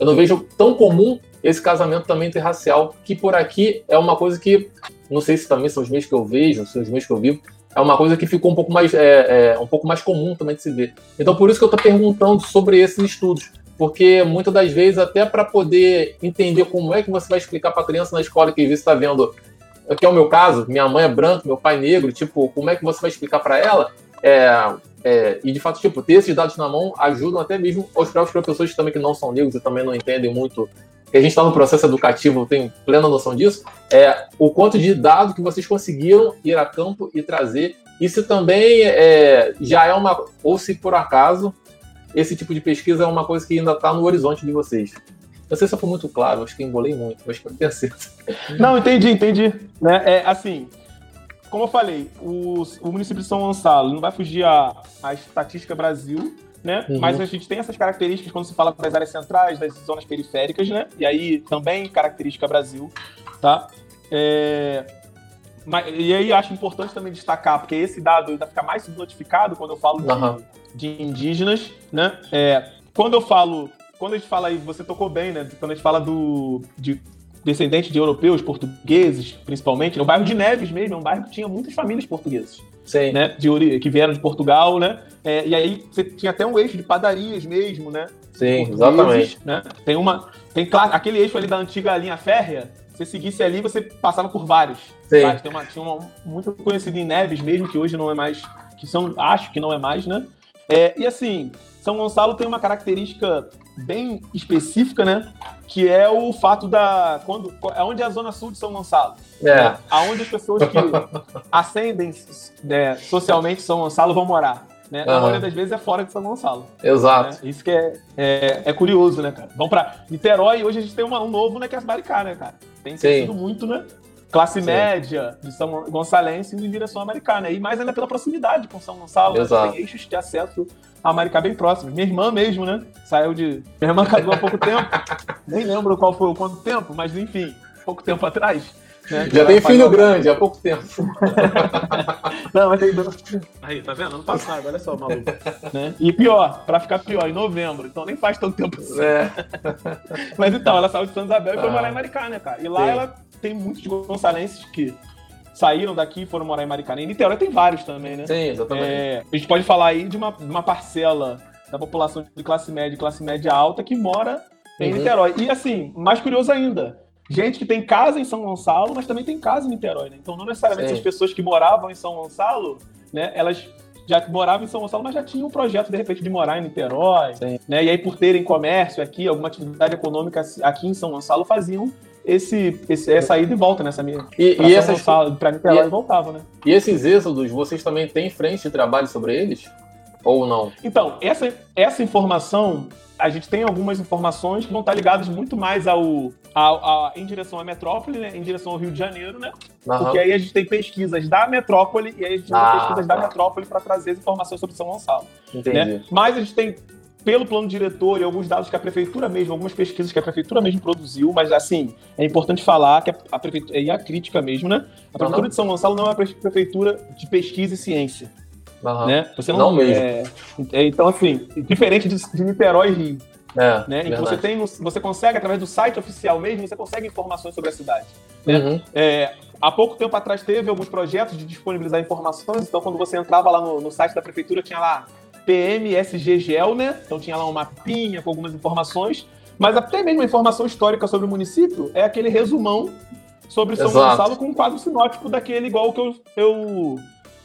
eu não vejo tão comum esse casamento também interracial, que por aqui é uma coisa que, não sei se também são os meios que eu vejo, são os meios que eu vivo, é uma coisa que ficou um pouco mais, é, é, um pouco mais comum também de se ver. Então, por isso que eu estou perguntando sobre esses estudos, porque muitas das vezes, até para poder entender como é que você vai explicar para a criança na escola que você está vendo, que é o meu caso, minha mãe é branca, meu pai é negro, tipo, como é que você vai explicar para ela? É, é, e de fato, tipo, ter esses dados na mão ajudam até mesmo os próprios professores também que não são negros e também não entendem muito que a gente está no processo educativo, tem plena noção disso, é o quanto de dados que vocês conseguiram ir a campo e trazer. Se também é, já é uma, ou se por acaso esse tipo de pesquisa é uma coisa que ainda está no horizonte de vocês. Não sei se eu muito claro, acho que embolei muito, mas espero ter certo. Não, entendi, entendi. Né? É, assim, como eu falei, o, o município de São Gonçalo não vai fugir à, à estatística Brasil, né? Uhum. Mas a gente tem essas características quando se fala das áreas centrais, das zonas periféricas, né? E aí também característica Brasil, tá? É... mas, e aí acho importante também destacar, porque esse dado ainda fica mais notificado quando eu falo de, Aham. de indígenas, né? É, quando eu falo, quando a gente fala aí, você tocou bem, né? Quando a gente fala do de descendentes de europeus, portugueses, principalmente, no bairro de Neves mesmo, é um bairro que tinha muitas famílias portuguesas, Sim. né? De, que vieram de Portugal, né? É, e aí você tinha até um eixo de padarias mesmo, né? Sim, exatamente. Né? Tem uma. Tem claro, aquele eixo ali da antiga linha férrea, você seguisse ali, você passava por vários. Sim. Tem uma, tinha uma muito conhecida em Neves mesmo, que hoje não é mais. Que são, acho que não é mais, né? É, e assim, São Gonçalo tem uma característica bem específica, né? Que é o fato da. Quando, é onde é a zona sul de São Gonçalo. É. Né? Aonde as pessoas que ascendem né, socialmente São Gonçalo vão morar. Né? Na Aham. maioria das vezes é fora de São Gonçalo. Exato. né? Isso que é, é, é curioso, né, cara? Vamos pra Niterói, hoje a gente tem uma- um novo, né, que é as Maricá, né, cara? Tem crescido muito, né? Classe Sim. média de São Gonçalense indo em direção à Maricá, né? E mais ainda pela proximidade com São Gonçalo, né? Exato. tem eixos de acesso a Maricá bem próximos. Minha irmã mesmo, né? Saiu de. Minha irmã casou há pouco tempo. Nem lembro qual foi o quanto tempo, mas enfim, pouco tempo atrás. Né? Já tem filho grande há pouco tempo. Não, mas tem dois. Aí, tá vendo? Ano passado, olha só, maluco. Né? E pior, pra ficar pior, em novembro. Então nem faz tanto tempo assim. É. Mas então, ela saiu de São Isabel e foi Ah. morar em Maricá, né, cara? E lá Sim. ela tem muitos gonçalenses que saíram daqui e foram morar em Maricá. Em Niterói tem vários também, né? Sim, exatamente. É, a gente pode falar aí de uma, de uma parcela da população de classe média e classe média alta que mora em Uhum. Niterói. E assim, mais curioso ainda, gente que tem casa em São Gonçalo, mas também tem casa em Niterói, né? Então não necessariamente Sim. as pessoas que moravam em São Gonçalo, né, elas já moravam em São Gonçalo, mas já tinham um projeto, de repente, de morar em Niterói, Sim. né? E aí, por terem comércio aqui, alguma atividade econômica aqui em São Gonçalo, faziam esse, esse, essa ida e volta nessa minha. E, e, essas, pra Niterói e- voltavam, né? e esses êxodos, vocês também têm frente de trabalho sobre eles? Ou não? Então, essa, essa informação, a gente tem algumas informações que vão estar ligadas muito mais ao, ao- a- em direção à metrópole, né? em direção ao Rio de Janeiro, né? Aham. Porque aí a gente tem pesquisas da metrópole e aí a gente Ah, pesquisas da tá. metrópole para trazer as informações sobre São Gonçalo. Entendi. Né? Mas a gente tem, pelo plano diretor e alguns dados que a prefeitura mesmo, algumas pesquisas que a prefeitura mesmo produziu, mas assim, é importante falar que a, a prefeitura, e a crítica mesmo, né? A prefeitura Aham. de São Gonçalo não é uma pre- prefeitura de pesquisa e ciência Aham. né? Você não, Não mesmo. é- é, então, assim, diferente de, de Niterói e Rio, É, né? Verdade. você tem, você consegue, através do site oficial mesmo, você consegue informações sobre a cidade. né? Uhum. É, há pouco tempo atrás teve alguns projetos de disponibilizar informações, então quando você entrava lá no, no site da prefeitura, tinha lá PMSGGEL, né? Então tinha lá um mapinha com algumas informações, mas até mesmo a informação histórica sobre o município é aquele resumão sobre São Exato. Gonçalo com um quadro sinótico daquele igual que eu, eu,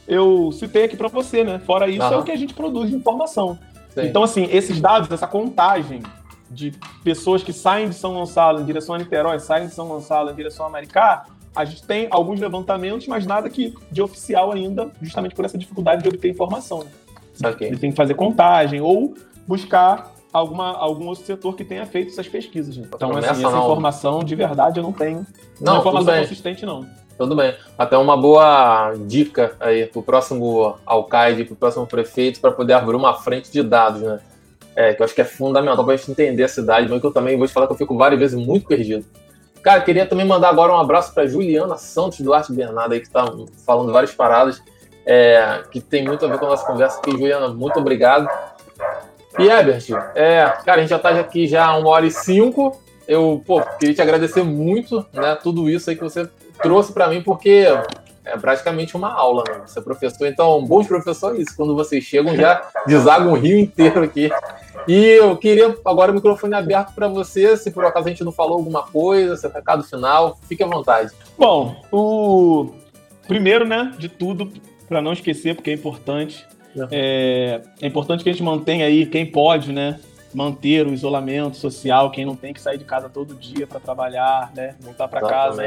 eu citei aqui para você, né? Fora isso, é Aham. o que a gente produz de informação. Sim. Então, assim, esses dados, essa contagem de pessoas que saem de São Gonçalo em direção a Niterói, saem de São Gonçalo em direção a Maricá, a gente tem alguns levantamentos, mas nada que de oficial ainda, justamente por essa dificuldade de obter informação. Né? Saquei. Ele tem que fazer contagem ou buscar alguma, algum outro setor que tenha feito essas pesquisas. né? Então, assim, essa não. informação de verdade eu não tenho. Não, Não, é informação consistente, não. Tudo bem. Até uma boa dica aí pro próximo alcaide, pro próximo prefeito, para poder abrir uma frente de dados, né? É, que eu acho que é fundamental pra gente entender a cidade, mas que eu também vou te falar que eu fico várias vezes muito perdido. Cara, queria também mandar agora um abraço para Juliana Santos Duarte Bernardo aí, que tá falando várias paradas é, que tem muito a ver com a nossa conversa aqui. Juliana, muito obrigado. E Ebert, é, cara, a gente já tá aqui já uma hora e cinco. Eu, pô, queria te agradecer muito, né, tudo isso aí que você trouxe para mim, porque é praticamente uma aula, né? Você é professor, então, bons professores, é isso. Quando vocês chegam, já desagam o rio inteiro aqui. E eu queria agora o microfone aberto para você, se por acaso a gente não falou alguma coisa, seu recado final, fique à vontade. Bom, o primeiro, né, de tudo, para não esquecer, porque é importante, é, é importante que a gente mantenha aí, quem pode, né, manter o isolamento social, quem não tem que sair de casa todo dia para trabalhar, né, voltar para casa.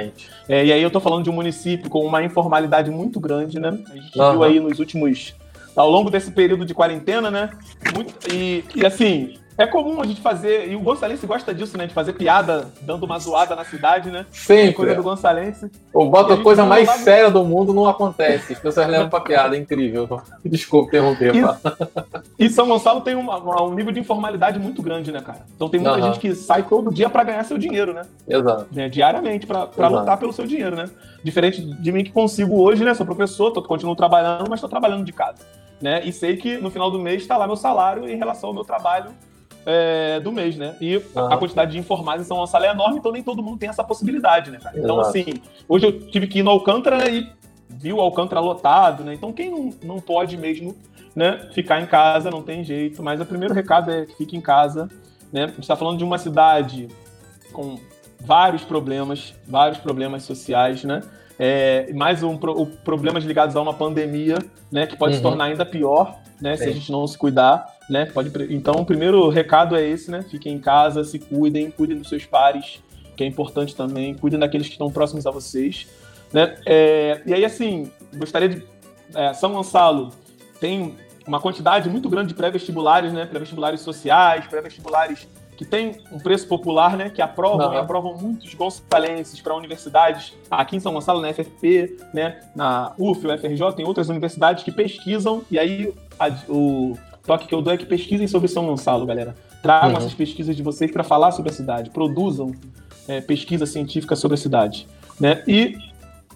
É, e aí eu tô falando de um município com uma informalidade muito grande, né? A gente Aham. viu aí nos últimos. Ao longo desse período de quarentena, né? Muito, e, e assim, é comum a gente fazer, e o Gonçalense gosta disso, né? De fazer piada, dando uma zoada na cidade, né? Sempre. Coisa do Gonçalense. Ou bota a coisa mais lá... séria do mundo, não acontece. As pessoas levam pra piada, é incrível. Desculpa interromper. E, e São Gonçalo tem uma, um nível de informalidade muito grande, né, cara? Então tem muita uhum. gente que sai todo dia para ganhar seu dinheiro, né? Exato. Né? Diariamente, para lutar pelo seu dinheiro, né? Diferente de mim que consigo hoje, né? Sou professor, tô, continuo trabalhando, mas estou trabalhando de casa. Né? E sei que no final do mês está lá meu salário em relação ao meu trabalho é, do mês, né? E uhum. a quantidade de informais em São Gonçalo é enorme, então nem todo mundo tem essa possibilidade, né, cara? Então, Exato. assim, hoje eu tive que ir no Alcântara e vi o Alcântara lotado, né? Então, quem não, não pode mesmo né, ficar em casa, não tem jeito. Mas o primeiro recado é que fique em casa, né? A gente está falando de uma cidade com vários problemas, vários problemas sociais, né? É, mais um, problemas ligados a uma pandemia, né? Que pode uhum. se tornar ainda pior, né? Se a gente não se cuidar né? Pode, então, o primeiro recado é esse, né? Fiquem em casa, se cuidem, cuidem dos seus pares, que é importante também, cuidem daqueles que estão próximos a vocês, né? É, e aí, assim, gostaria de... É, São Gonçalo tem uma quantidade muito grande de pré-vestibulares, né? Pré-vestibulares sociais, pré-vestibulares que tem um preço popular, né? Que aprovam Não. e aprovam muitos gonçalenses para universidades aqui em São Gonçalo, na FFP, né? Na UF, UFRJ, tem outras universidades que pesquisam e aí a, o, toque que eu dou é que pesquisem sobre São Gonçalo, galera. Tragam uhum. essas pesquisas de vocês para falar sobre a cidade. Produzam é, pesquisa científica sobre a cidade. Né? E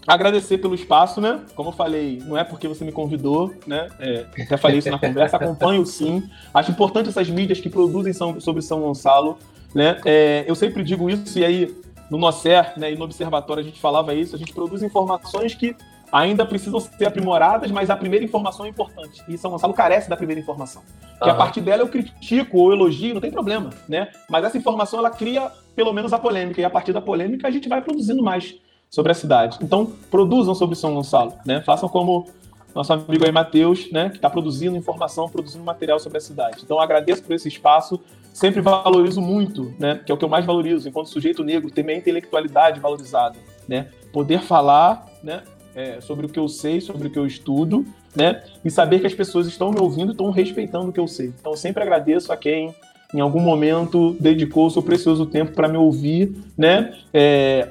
agradecer pelo espaço, né? Como eu falei, não é porque você me convidou, né? É, até falei isso na conversa, acompanho sim. Acho importante essas mídias que produzem são, sobre São Gonçalo, né? É, eu sempre digo isso, e aí no NOCER né, e no Observatório a gente falava isso, a gente produz informações que ainda precisam ser aprimoradas, mas a primeira informação é importante. E São Gonçalo carece da primeira informação. Que uhum. a partir dela eu critico ou elogio, não tem problema, né? Mas essa informação ela cria pelo menos a polêmica, e a partir da polêmica a gente vai produzindo mais sobre a cidade. Então, produzam sobre São Gonçalo, né? Façam como nosso amigo aí, Matheus, né? Que está produzindo informação, produzindo material sobre a cidade. Então, agradeço por esse espaço. Sempre valorizo muito, né? Que é o que eu mais valorizo, enquanto sujeito negro, ter minha intelectualidade valorizada, né? Poder falar, né? É, sobre o que eu sei, sobre o que eu estudo, né? E saber que as pessoas estão me ouvindo, estão respeitando o que eu sei. Então, eu sempre agradeço a quem em algum momento dedicou seu precioso tempo para me ouvir, né? É,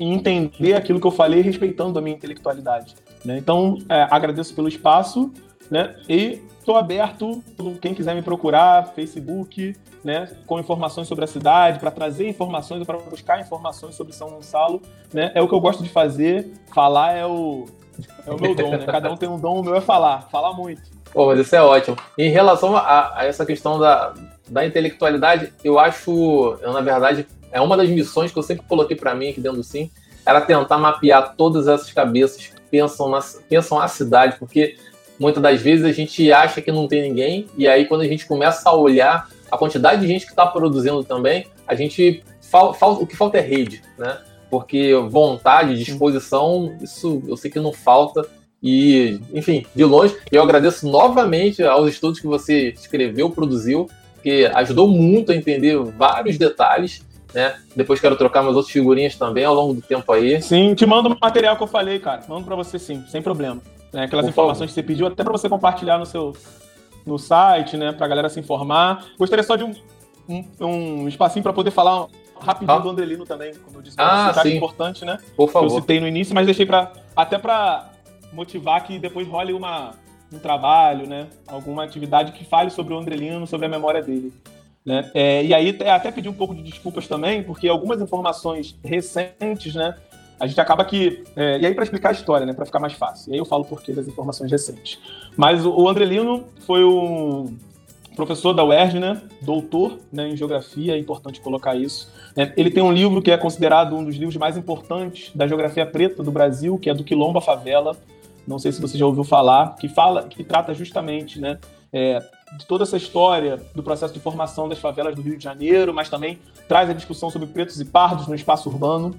e entender aquilo que eu falei, respeitando a minha intelectualidade. Né? Então, é, agradeço pelo espaço, né? E estou aberto, quem quiser me procurar, Facebook, né, com informações sobre a cidade, para trazer informações, para buscar informações sobre São Gonçalo, né, é o que eu gosto de fazer. Falar é o, é o meu dom, né? Cada um tem um dom, o meu é falar, falar muito. Pô, mas isso é ótimo. Em relação a, a essa questão da, da intelectualidade, eu acho, eu, na verdade, é uma das missões que eu sempre coloquei para mim aqui dentro do Sim, era tentar mapear todas essas cabeças que pensam, na, pensam a cidade, porque muitas das vezes a gente acha que não tem ninguém, e aí quando a gente começa a olhar a quantidade de gente que está produzindo também, a gente fal, fal, o que falta é rede, né? Porque vontade, disposição, isso eu sei que não falta. E, enfim, de longe, eu agradeço novamente aos estudos que você escreveu, produziu, que ajudou muito a entender vários detalhes. Né? Depois quero trocar meus outras figurinhas também ao longo do tempo aí. Sim, te mando o material que eu falei, cara. Mando para você sim, sem problema. Né? Aquelas Por informações favor. que você pediu, até para você compartilhar no seu, no site, né, pra galera se informar. Gostaria só de um, um, um espacinho para poder falar rapidinho ah. do Andrelino também, como eu disse, ah, um importante, né? Por favor. Que eu citei no início, mas deixei para até para motivar que depois role uma, um trabalho, né? Alguma atividade que fale sobre o Andrelino, sobre a memória dele. Né? É, e aí até pedir um pouco de desculpas também, porque algumas informações recentes, né? A gente acaba que. É, e aí, para explicar a história, né, para ficar mais fácil. E aí eu falo por que das informações recentes. Mas o, Andrelino foi um professor da UERJ, né, doutor né, em geografia, é importante colocar isso. É, ele tem um livro que é considerado um dos livros mais importantes da geografia preta do Brasil, que é do Quilombo à Favela. Não sei se você já ouviu falar, que fala, que trata justamente, né, é, de toda essa história do processo de formação das favelas do Rio de Janeiro, mas também traz a discussão sobre pretos e pardos no espaço urbano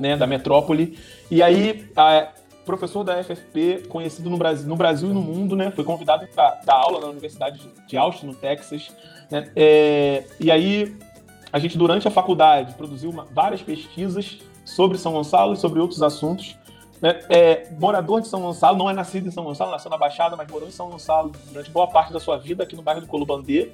né, da metrópole. E aí, a, professor da FFP, conhecido no Brasil, no Brasil e no mundo, né, foi convidado para dar aula na Universidade de Austin, no Texas. Né, é, e aí, a gente, durante a faculdade, produziu uma, várias pesquisas sobre São Gonçalo e sobre outros assuntos. Né, é, morador de São Gonçalo, não é nascido em São Gonçalo, nasceu na Baixada, mas morou em São Gonçalo durante boa parte da sua vida, aqui no bairro do Colubandê.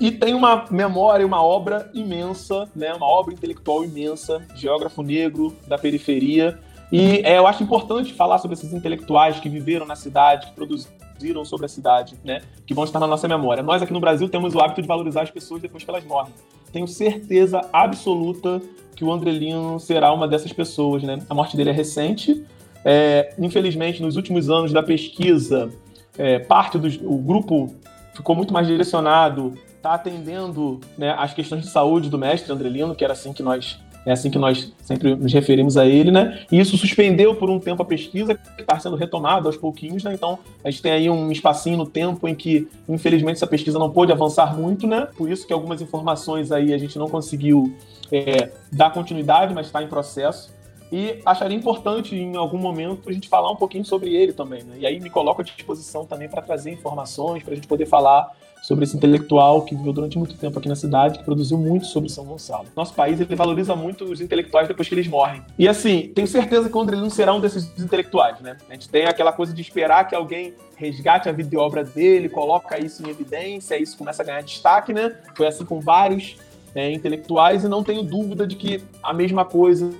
E tem uma memória, uma obra imensa, né? Uma obra intelectual imensa, geógrafo negro da periferia. E é, eu acho importante falar sobre esses intelectuais que viveram na cidade, que produziram sobre a cidade, né? Que vão estar na nossa memória. Nós aqui no Brasil temos o hábito de valorizar as pessoas depois que elas morrem. Tenho certeza absoluta que o Andrelino será uma dessas pessoas, né? A morte dele é recente. É, infelizmente, nos últimos anos da pesquisa, é, parte do grupo ficou muito mais direcionado está atendendo né, as questões de saúde do mestre Andrelino, que era assim que nós é assim que nós sempre nos referimos a ele, né? E isso suspendeu por um tempo a pesquisa, que está sendo retomada aos pouquinhos, né? Então, a gente tem aí um espacinho no tempo em que, infelizmente, essa pesquisa não pôde avançar muito, né? Por isso que algumas informações aí a gente não conseguiu é, dar continuidade, mas está em processo. E acharia importante, em algum momento, a gente falar um pouquinho sobre ele também, né? E aí me coloco à disposição também para trazer informações, para a gente poder falar sobre esse intelectual que viveu durante muito tempo aqui na cidade, que produziu muito sobre São Gonçalo. Nosso país ele valoriza muito os intelectuais depois que eles morrem. E assim, tenho certeza que o André não será um desses intelectuais, né? A gente tem aquela coisa de esperar que alguém resgate a vida e obra dele, coloca isso em evidência, isso começa a ganhar destaque, né? Foi assim com vários é, intelectuais e não tenho dúvida de que a mesma coisa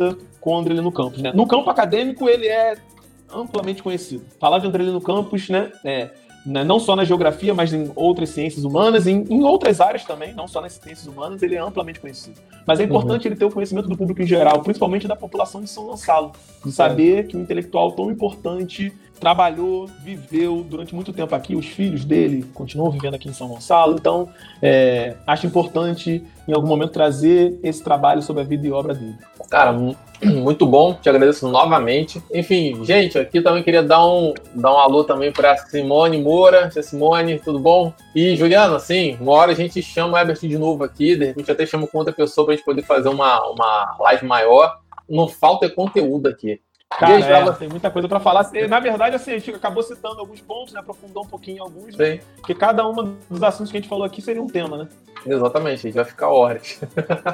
com o Andrelino Campos, né? No campo acadêmico ele é amplamente conhecido. Falar de Andrelino Campos, né? É, não só na geografia, mas em outras ciências humanas, em, em, outras áreas também, não só nas ciências humanas, ele é amplamente conhecido. Mas é importante uhum. ele ter o conhecimento do público em geral, principalmente da população de São Gonçalo, de saber é. que um intelectual tão importante trabalhou, viveu durante muito tempo aqui, os filhos dele continuam vivendo aqui em São Gonçalo, então é, acho importante em algum momento trazer esse trabalho sobre a vida e obra dele. Cara, muito bom, te agradeço novamente. Enfim, gente, aqui também queria dar um, dar um alô também para Simone Moura. Simone, tudo bom? E Juliana, assim, uma hora a gente chama o Ebert de novo aqui, de repente até chama com outra pessoa para a gente poder fazer uma, uma live maior. Não falta conteúdo aqui. Cara, é, tem muita coisa para falar. Na verdade, assim, a gente acabou citando alguns pontos, né? Aprofundou um pouquinho em alguns, né? Porque cada um dos assuntos que a gente falou aqui seria um tema, né? Exatamente, a gente vai ficar horas.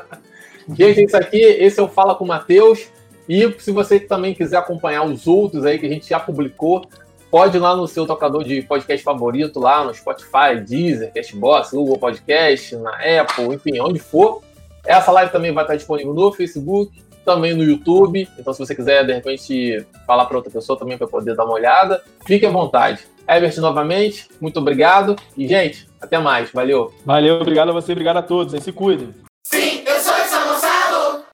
gente, isso aqui, esse eu Fala com o Matheus. E se você também quiser acompanhar os outros aí que a gente já publicou, pode ir lá no seu tocador de podcast favorito, lá no Spotify, Deezer, Castbox, Google Podcast, na Apple, enfim, onde for. Essa live também vai estar disponível no Facebook, também no YouTube. Então, se você quiser, de repente, falar para outra pessoa também para poder dar uma olhada, fique à vontade. Ebert, novamente, muito obrigado. E, gente, até mais. Valeu. Valeu, obrigado a você, obrigado a todos. Se cuidem.